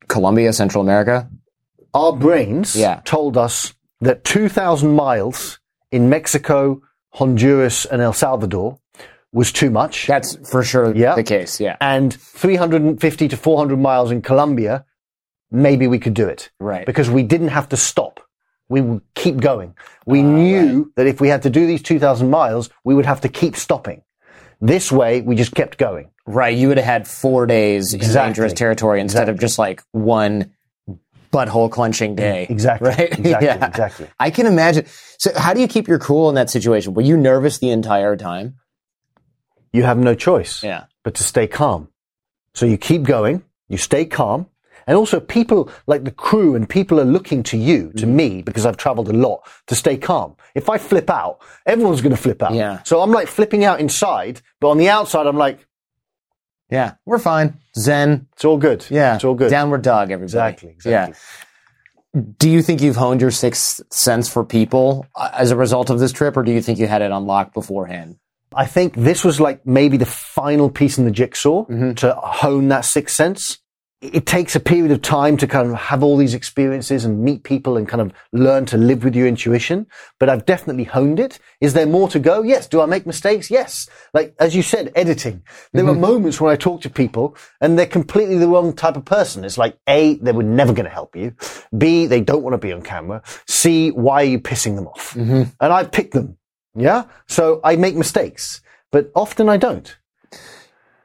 Colombia, Central America. our brains Yeah. told us that 2,000 miles in Mexico, Honduras, and El Salvador was too much. That's for sure Yeah. the case. Yeah. and 350 to 400 miles in Colombia, maybe we could do it. Right. Because we didn't have to stop. We would keep going. We knew that if we had to do these 2,000 miles, we would have to keep stopping. This way, we just kept going. Right. You would have had four days in dangerous territory instead of just like one butthole clenching day. Exactly. Right. <laughs> Exactly. yeah. Exactly. I can imagine. So, how do you keep your cool in that situation? Were you nervous the entire time? You have no choice. Yeah. but to stay calm. So you keep going, you stay calm, and also people like the crew and people are looking to you, Mm-hmm. to me, because I've traveled a lot, to stay calm. If I flip out, everyone's going to flip out. Yeah. So I'm like flipping out inside, but on the outside, I'm like, Yeah. We're fine. Zen. it's all good. Yeah. It's all good. Downward dog, everybody. Exactly, exactly. Yeah. Do you think you've honed your sixth sense for people uh, as a result of this trip, or do you think you had it unlocked beforehand? I think this was like maybe the final piece in the jigsaw Mm-hmm. to hone that sixth sense. It takes a period of time to kind of have all these experiences and meet people and kind of learn to live with your intuition. But I've definitely honed it. Is there more to go? Yes. Do I make mistakes? Yes. Like, as you said, editing. There are mm-hmm. moments when I talk to people and they're completely the wrong type of person. It's like, A, they were never going to help you. B, they don't want to be on camera. C, why are you pissing them off? Mm-hmm. And I pick them. Yeah. So I make mistakes, but often I don't.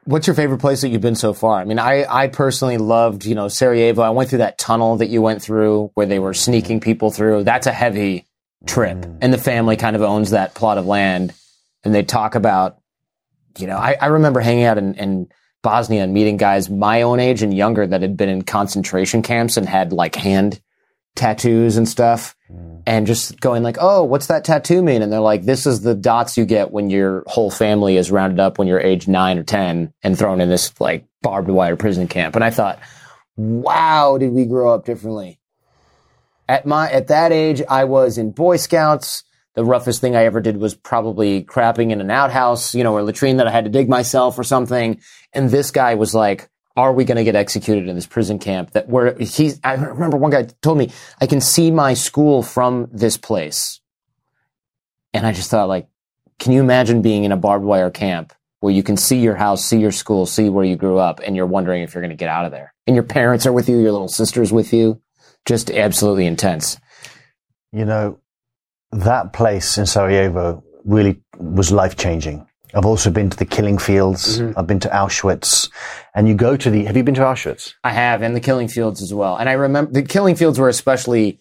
What's your favorite place that you've been so far? I mean, I, I personally loved, you know, Sarajevo. I went through that tunnel that you went through where they were sneaking people through. That's a heavy trip. Mm. And the family kind of owns that plot of land. And they talk about, you know, I, I remember hanging out in, in Bosnia and meeting guys my own age and younger that had been in concentration camps and had like hand tattoos and stuff mm. and just going like, "Oh, what's that tattoo mean?" And they're like, "This is the dots you get when your whole family is rounded up when you're age 9 or 10 and thrown in this like barbed wire prison camp." And I thought, "Wow, did we grow up differently?" At my at that age, I was in Boy Scouts. The roughest thing I ever did was probably crapping in an outhouse, you know, or a latrine that I had to dig myself or something. And this guy was like, are we going to get executed in this prison camp that where he's, I remember one guy told me, I can see my school from this place. And I just thought like, can you imagine being in a barbed wire camp where you can see your house, see your school, see where you grew up, and you're wondering if you're going to get out of there? And your parents are with you, your little sister's with you. Just absolutely intense. You know, that place in Sarajevo really was life changing. I've also been to the killing fields. Mm-hmm. I've been to Auschwitz. And you go to the, have you been to Auschwitz? I have, and the killing fields as well. And I remember the killing fields were especially,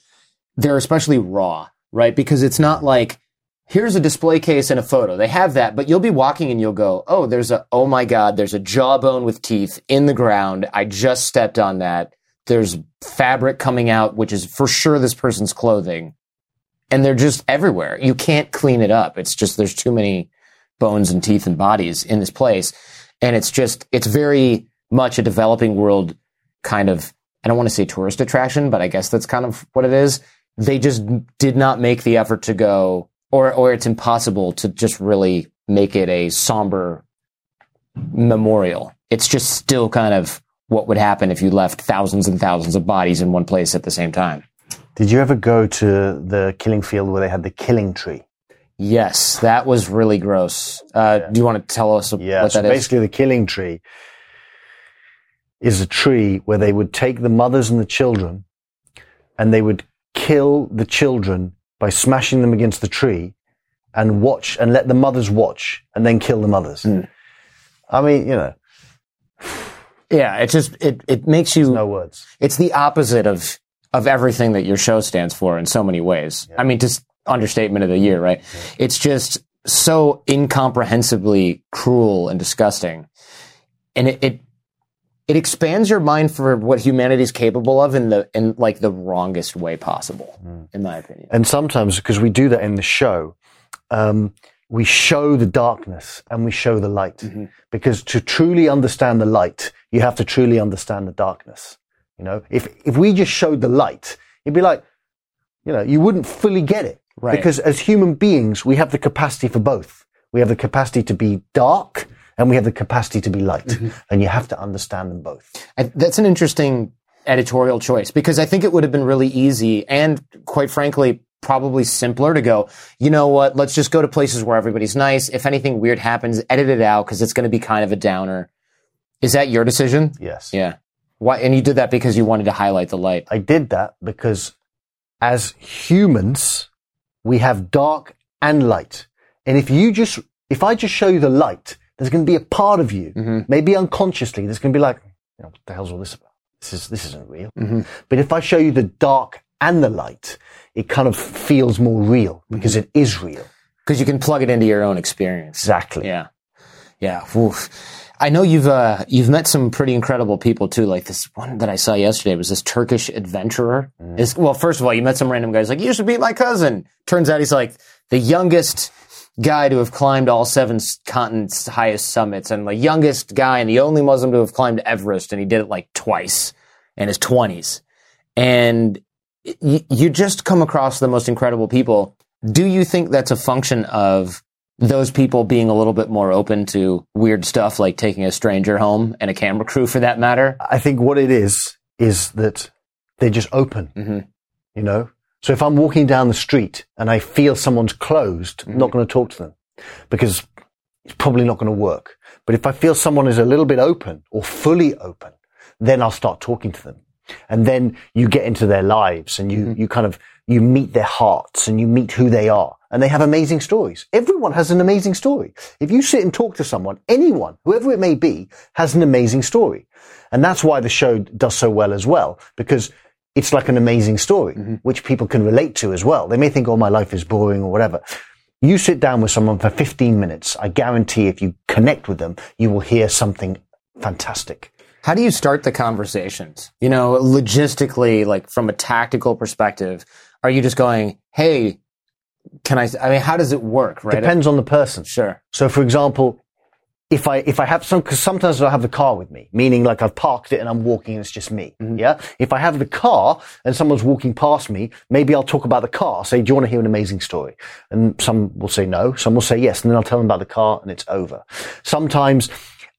they're especially raw, right? Because it's not like, here's a display case and a photo. They have that, but you'll be walking and you'll go, oh, there's a, oh my God, there's a jawbone with teeth in the ground. I just stepped on that. There's fabric coming out, which is for sure this person's clothing. And they're just everywhere. You can't clean it up. It's just, there's too many bones and teeth and bodies in this place. And it's just, it's very much a developing world kind of, I don't want to say tourist attraction, but I guess that's kind of what it is. They just did not make the effort to go, or, or it's impossible to just really make it a somber memorial. It's just still kind of what would happen if you left thousands and thousands of bodies in one place at the same time. Did you ever go to the killing field where they had the killing tree? Yes, that was really gross. Uh, Do you want to tell us Yeah, what so that is? basically the killing tree is a tree where they would take the mothers and the children and they would kill the children by smashing them against the tree and watch and let the mothers watch and then kill the mothers. Hmm. I mean, you know, Yeah, it just it it makes you no words. it's the opposite of of everything that your show stands for in so many ways. I mean, just understatement of the year, right? It's just so incomprehensibly cruel and disgusting, and it, it it expands your mind for what humanity is capable of in the in like the wrongest way possible, in my opinion. And sometimes, because we do that in the show, um, we show the darkness and we show the light. Mm-hmm. Because to truly understand the light, you have to truly understand the darkness. You know, if if we just showed the light, it'd be like, you know, you wouldn't fully get it. Right. Because as human beings, we have the capacity for both. We have the capacity to be dark and we have the capacity to be light. Mm-hmm. And you have to understand them both. I, that's an interesting editorial choice because I think it would have been really easy and quite frankly, probably simpler to go, you know what, let's just go to places where everybody's nice. If anything weird happens, edit it out because it's going to be kind of a downer. Is that your decision? Yes. Yeah. Why? And you did that because you wanted to highlight the light. I did that because as humans, we have dark and light. And if you just, if I just show you the light, there's going to be a part of you, mm-hmm. maybe unconsciously, that's going to be like, you know, what the hell's all this about? This is, this isn't real. Mm-hmm. But if I show you the dark and the light, it kind of feels more real mm-hmm. because it is real. Because you can plug it into your own experience. Exactly. Yeah. Yeah. Oof. I know you've uh, you've met some pretty incredible people too. Like this one that I saw yesterday was this Turkish adventurer. Is well, first of all, you met some random guys like you should be my cousin. Turns out he's like the youngest guy to have climbed all seven continents' highest summits, and the youngest guy and the only Muslim to have climbed Everest, and he did it like twice in his twenties. And y- you just come across the most incredible people. Do you think that's a function of those people being a little bit more open to weird stuff like taking a stranger home and a camera crew for that matter? I think what it is, is that they're just open, Mhm. you know? So if I'm walking down the street and I feel someone's closed, I'm not going to talk to them because it's probably not going to work. But if I feel someone is a little bit open or fully open, then I'll start talking to them. And then you get into their lives and you, you kind of, you meet their hearts and you meet who they are and they have amazing stories. Everyone has an amazing story. If you sit and talk to someone, anyone, whoever it may be, has an amazing story. And that's why the show does so well as well, because it's like an amazing story, mm-hmm. which people can relate to as well. They may think, oh, my life is boring or whatever. You sit down with someone for 15 minutes. I guarantee if you connect with them, you will hear something fantastic. How do you start the conversations? You know, logistically, like from a tactical perspective, are you just going, "Hey, can I?" I mean, how does it work? Right? Depends on the person. Sure. So, for example, if I if I have some, because sometimes I have the car with me, meaning like I've parked it and I'm walking and it's just me. Mm-hmm. Yeah. If I have the car and someone's walking past me, maybe I'll talk about the car. Say, do you want to hear an amazing story? And some will say no, some will say yes, and then I'll tell them about the car and it's over. Sometimes.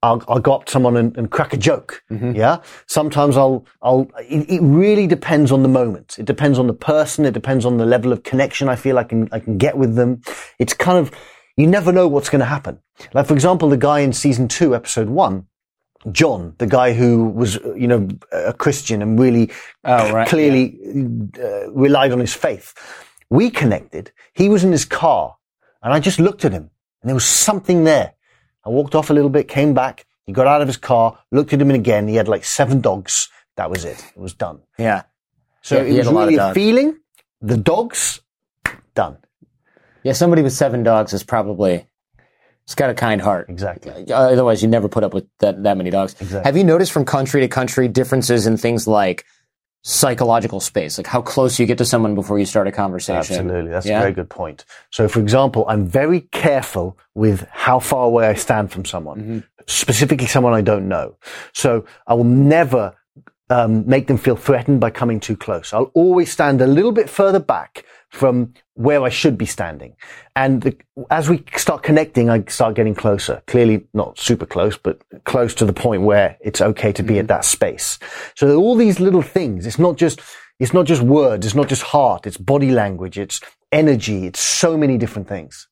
I'll, I'll go up to someone and, and crack a joke. Yeah. Sometimes I'll, I'll, it, it really depends on the moment. It depends on the person. It depends on the level of connection I feel I can, I can get with them. It's kind of, you never know what's going to happen. Like, for example, the guy in season two, episode one, John, the guy who was, you know, a Christian and really Oh, right, clearly uh, relied on his faith. We connected. He was in his car and I just looked at him and there was something there. I walked off a little bit, came back. He got out of his car, looked at him again. He had like seven dogs. That was it. It was done. Yeah. So Yeah, he it had was a lot of really a feeling. The dogs, done. Yeah. Somebody with seven dogs is probably, it's got a kind heart. Exactly. Otherwise, you never put up with that, that many dogs. Exactly. Have you noticed from country to country differences in things like psychological space, like how close you get to someone before you start a conversation? Absolutely. That's Yeah? a very good point. So, for example, I'm very careful with how far away I stand from someone, Mm-hmm. specifically someone I don't know. So I will never um, make them feel threatened by coming too close. I'll always stand a little bit further back from where I should be standing. And the, as we start connecting, I start getting closer. Clearly not super close, but close to the point where it's okay to be at mm-hmm. that space. So there are all these little things. It's not just, it's not just words. It's not just heart. It's body language. It's energy. It's so many different things.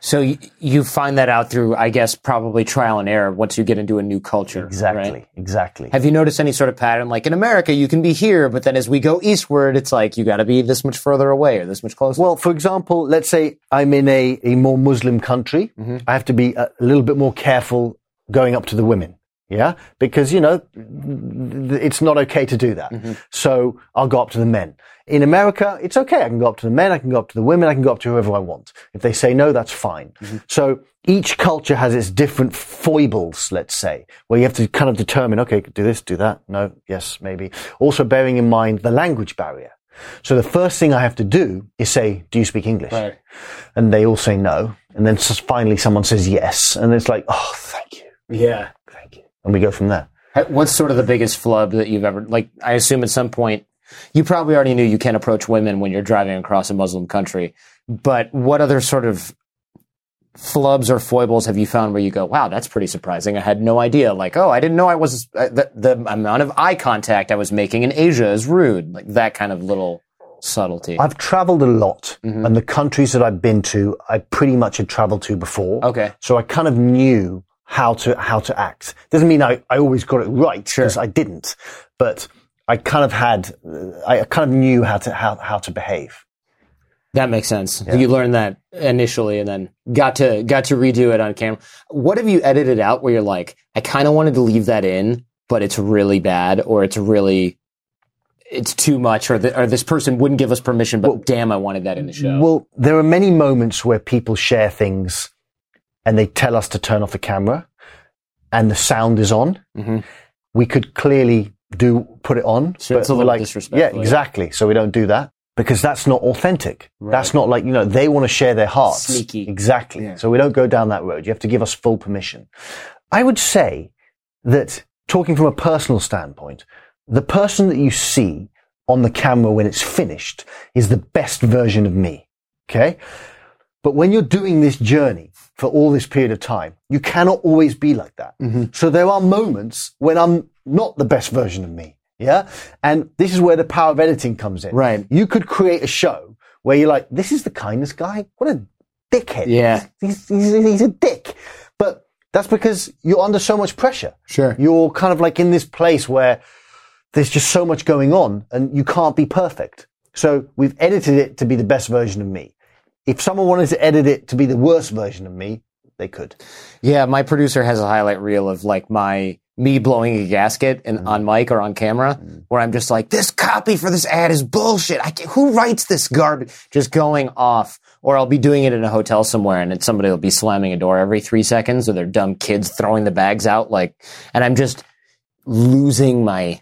So you, you find that out through, I guess, probably trial and error once you get into a new culture. Exactly. right? Exactly. Have you noticed any sort of pattern? Like in America, you can be here, but then as we go eastward, it's like you got to be this much further away or this much closer. Well, for example, let's say I'm in a, a more Muslim country. Mm-hmm. I have to be a, a little bit more careful going up to the women. Yeah. Because, you know, it's not okay to do that. Mm-hmm. So I'll go up to the men. In America, it's okay. I can go up to the men. I can go up to the women. I can go up to whoever I want. If they say no, that's fine. Mm-hmm. So each culture has its different foibles, let's say, where you have to kind of determine, okay, do this, do that. No, yes, maybe. Also bearing in mind the language barrier. So the first thing I have to do is say, do you speak English? Right. And they all say no. And then finally someone says yes. And it's like, oh, thank you. yeah. Thank you. And we go from there. What's sort of the biggest flub that you've ever, like, I assume at some point, you probably already knew you can't approach women when you're driving across a Muslim country, but what other sort of flubs or foibles have you found where you go, wow, that's pretty surprising. I had no idea. Like, oh, I didn't know I was, uh, the, the amount of eye contact I was making in Asia is rude. Like that kind of little subtlety. I've traveled a lot and the countries that I've been to, I pretty much had traveled to before. Okay. So I kind of knew how to, how to act. Doesn't mean I, I always got it right because I didn't, but I kind of had, I kind of knew how to, how, how to behave. That makes sense. You learned that initially and then got to got to redo it on camera. What have you edited out where you're like, I kind of wanted to leave that in, but it's really bad or it's really it's too much or the, or this person wouldn't give us permission, but damn, I wanted that in the show. Well, there are many moments where people share things and they tell us to turn off the camera and the sound is on. Mhm. We could clearly do, put it on. So it's a little like, disrespectful, Yeah, yeah. exactly. So we don't do that because that's not authentic. That's not like, you know, they want to share their hearts. Sneaky. Exactly. So we don't go down that road. You have to give us full permission. I would say that talking from a personal standpoint, the person that you see on the camera when it's finished is the best version of me. Okay. But when you're doing this journey for all this period of time, you cannot always be like that. Mm-hmm. So there are moments when I'm not the best version of me. Yeah. And this is where the power of editing comes in. Right. You could create a show where you're like, this is the kindest guy. What a dickhead. Yeah. He's, he's, he's a dick. But that's because you're under so much pressure. Sure. You're kind of like in this place where there's just so much going on and you can't be perfect. So we've edited it to be the best version of me. If someone wanted to edit it to be the worst version of me, they could. Yeah, my producer has a highlight reel of like my me blowing a gasket and mm-hmm. on mic or on camera, mm-hmm. where I'm just like, this copy for this ad is bullshit. I can't, who writes this garbage? Just going off. Or I'll be doing it in a hotel somewhere and it's somebody will be slamming a door every three seconds or their dumb kids throwing the bags out. Like, and I'm just losing my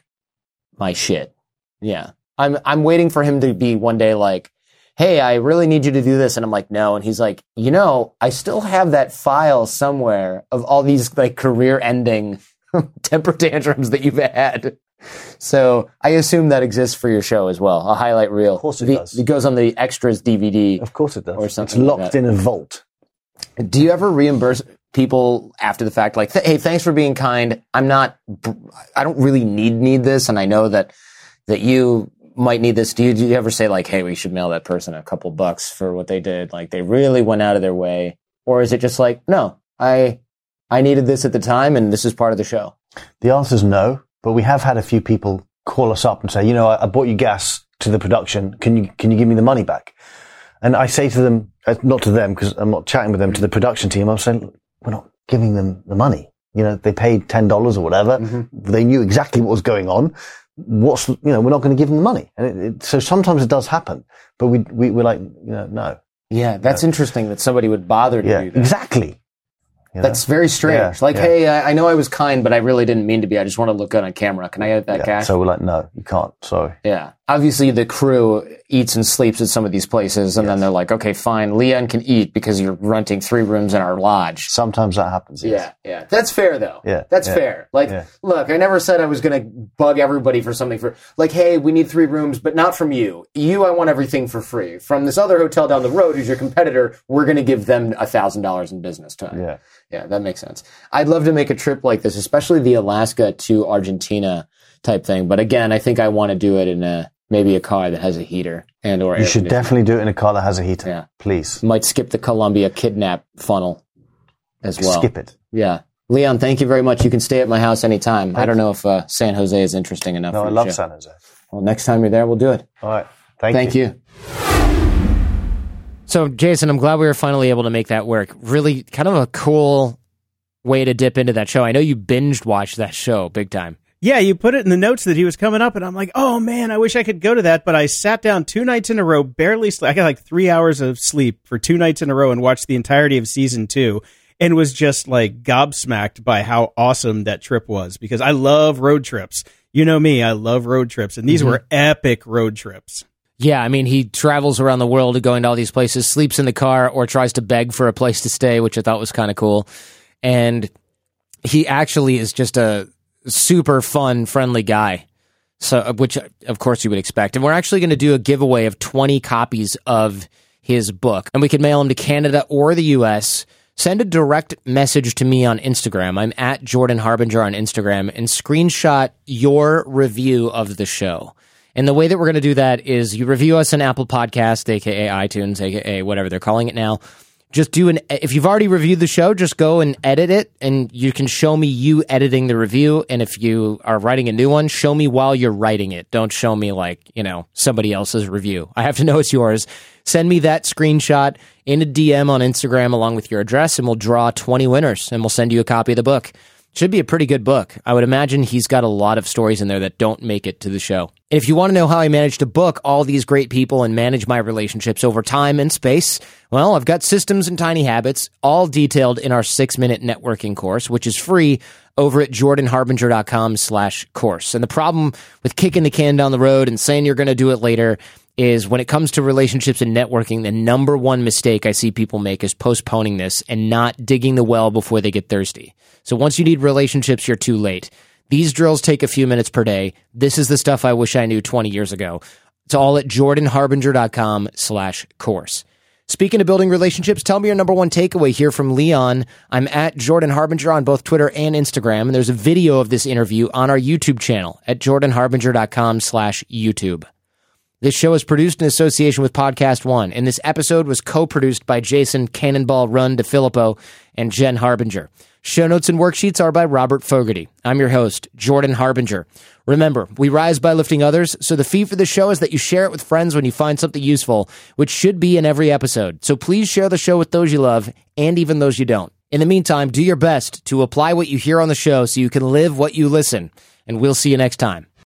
my shit. Yeah. I'm I'm waiting for him to be one day like, "Hey, I really need you to do this." And I'm like, "No." And he's like, "You know, I still have that file somewhere of all these like career-ending <laughs> temper tantrums that you've had." So I assume that exists for your show as well. A highlight reel. Of course it The- does. It goes on the extras DVD. Of course it does. Or it's something like locked that. in a vault. Do you ever reimburse people after the fact? Like, hey, thanks for being kind. I'm not, I don't really need, need this. And I know that, that you might need this. Do you, do you ever say like, hey, we should mail that person a couple bucks for what they did? Like they really went out of their way. Or is it just like, no, I, I needed this at the time and this is part of the show? The answer is no, but we have had a few people call us up and say, you know, I, I bought you gas to the production. Can you, can you give me the money back? And I say to them, uh, not to them because I'm not chatting with them, to the production team, I'm saying, we're not giving them the money. You know, they paid $10 or whatever. They knew exactly what was going on. What's, you know, we're not going to give them the money. And it, it, so sometimes it does happen, but we, we, we're like, you know, no. Yeah. That's interesting that somebody would bother to Yeah, do that. exactly. You know? That's very strange. Yeah, like, yeah. hey, I, I know I was kind, but I really didn't mean to be. I just want to look good on camera. Can I get that Yeah, cash? So we're like, no, you can't. Sorry. Yeah. Obviously, the crew eats and sleeps at some of these places, and then they're like, okay, fine, Leon can eat because you're renting three rooms in our lodge. Sometimes that happens. yes. Yeah, yeah. That's fair, though. Yeah, That's yeah, fair. Like, yeah. look, I never said I was going to bug everybody for something for, like, hey, we need three rooms, but not from you. You, I want everything for free. From this other hotel down the road, who's your competitor, we're going to give them a $1,000 in business time. Yeah. Yeah, that makes sense. I'd love to make a trip like this, especially the Alaska to Argentina type thing. But again, I think I want to do it in a maybe a car that has a heater and or You should definitely do it in a car that has a heater. Yeah. Please. might skip the Colombia kidnap funnel as well. Skip it. Yeah. Leon, thank you very much. You can stay at my house anytime. I don't know if uh, San Jose is interesting enough. No, for I love show. San Jose. Well, next time you're there, we'll do it. All right. Thank, Thank you. So, Jason, I'm glad we were finally able to make that work. Really, kind of a cool way to dip into that show. I know you binged watched that show big time. Yeah, you put it in the notes that he was coming up, and I'm like, oh man, I wish I could go to that. But I sat down two nights in a row, barely sleep. I got like three hours of sleep for two nights in a row and watched the entirety of season two and was just like gobsmacked by how awesome that trip was because I love road trips. You know me, I love road trips, and these mm-hmm. were epic road trips. Yeah, I mean, he travels around the world going to all these places, sleeps in the car, or tries to beg for a place to stay, which I thought was kind of cool. And he actually is just a super fun, friendly guy. So, uh, which of course you would expect. And we're actually going to do a giveaway of 20 copies of his book, and we can mail them to Canada or the U.S. Send a direct message to me on Instagram. I'm at Jordan Harbinger on Instagram and screenshot your review of the show. And the way that we're going to do that is you review us on Apple Podcast, aka iTunes, aka whatever they're calling it now. Just do an if you've already reviewed the show, just go and edit it, and you can show me you editing the review. And if you are writing a new one, show me while you're writing it. Don't show me like you know somebody else's review. I have to <laughs> know it's yours. Send me that screenshot in a DM on Instagram along with your address, and we'll draw 20 winners, and we'll send you a copy of the book. Should be a pretty good book. I would imagine he's got a lot of stories in there that don't make it to the show. And if you want to know how I managed to book all these great people and manage my relationships over time and space, well, I've got systems and tiny habits all detailed in our six minute networking course, which is free over at jordanharbinger.com slash course. And the problem with kicking the can down the road and saying you're going to do it later is when it comes to relationships and networking, the number one mistake I see people make is postponing this and not digging the well before they get thirsty. So once you need relationships, you're too late. These drills take a few minutes per day. This is the stuff I wish I knew 20 years ago. It's all at jordanharbinger.com slash course. Speaking of building relationships, tell me your number one takeaway here from Leon. I'm at Jordan Harbinger on both Twitter and Instagram, and there's a video of this interview on our YouTube channel at jordanharbinger.com slash YouTube. This show is produced in association with Podcast One, and this episode was co-produced by Jason Cannonball Run DeFilippo and Jen Harbinger. Show notes and worksheets are by Robert Fogarty. I'm your host, Jordan Harbinger. Remember, we rise by lifting others, so the fee for the show is that you share it with friends when you find something useful, which should be in every episode. So please share the show with those you love and even those you don't. In the meantime, do your best to apply what you hear on the show so you can live what you listen. And we'll see you next time.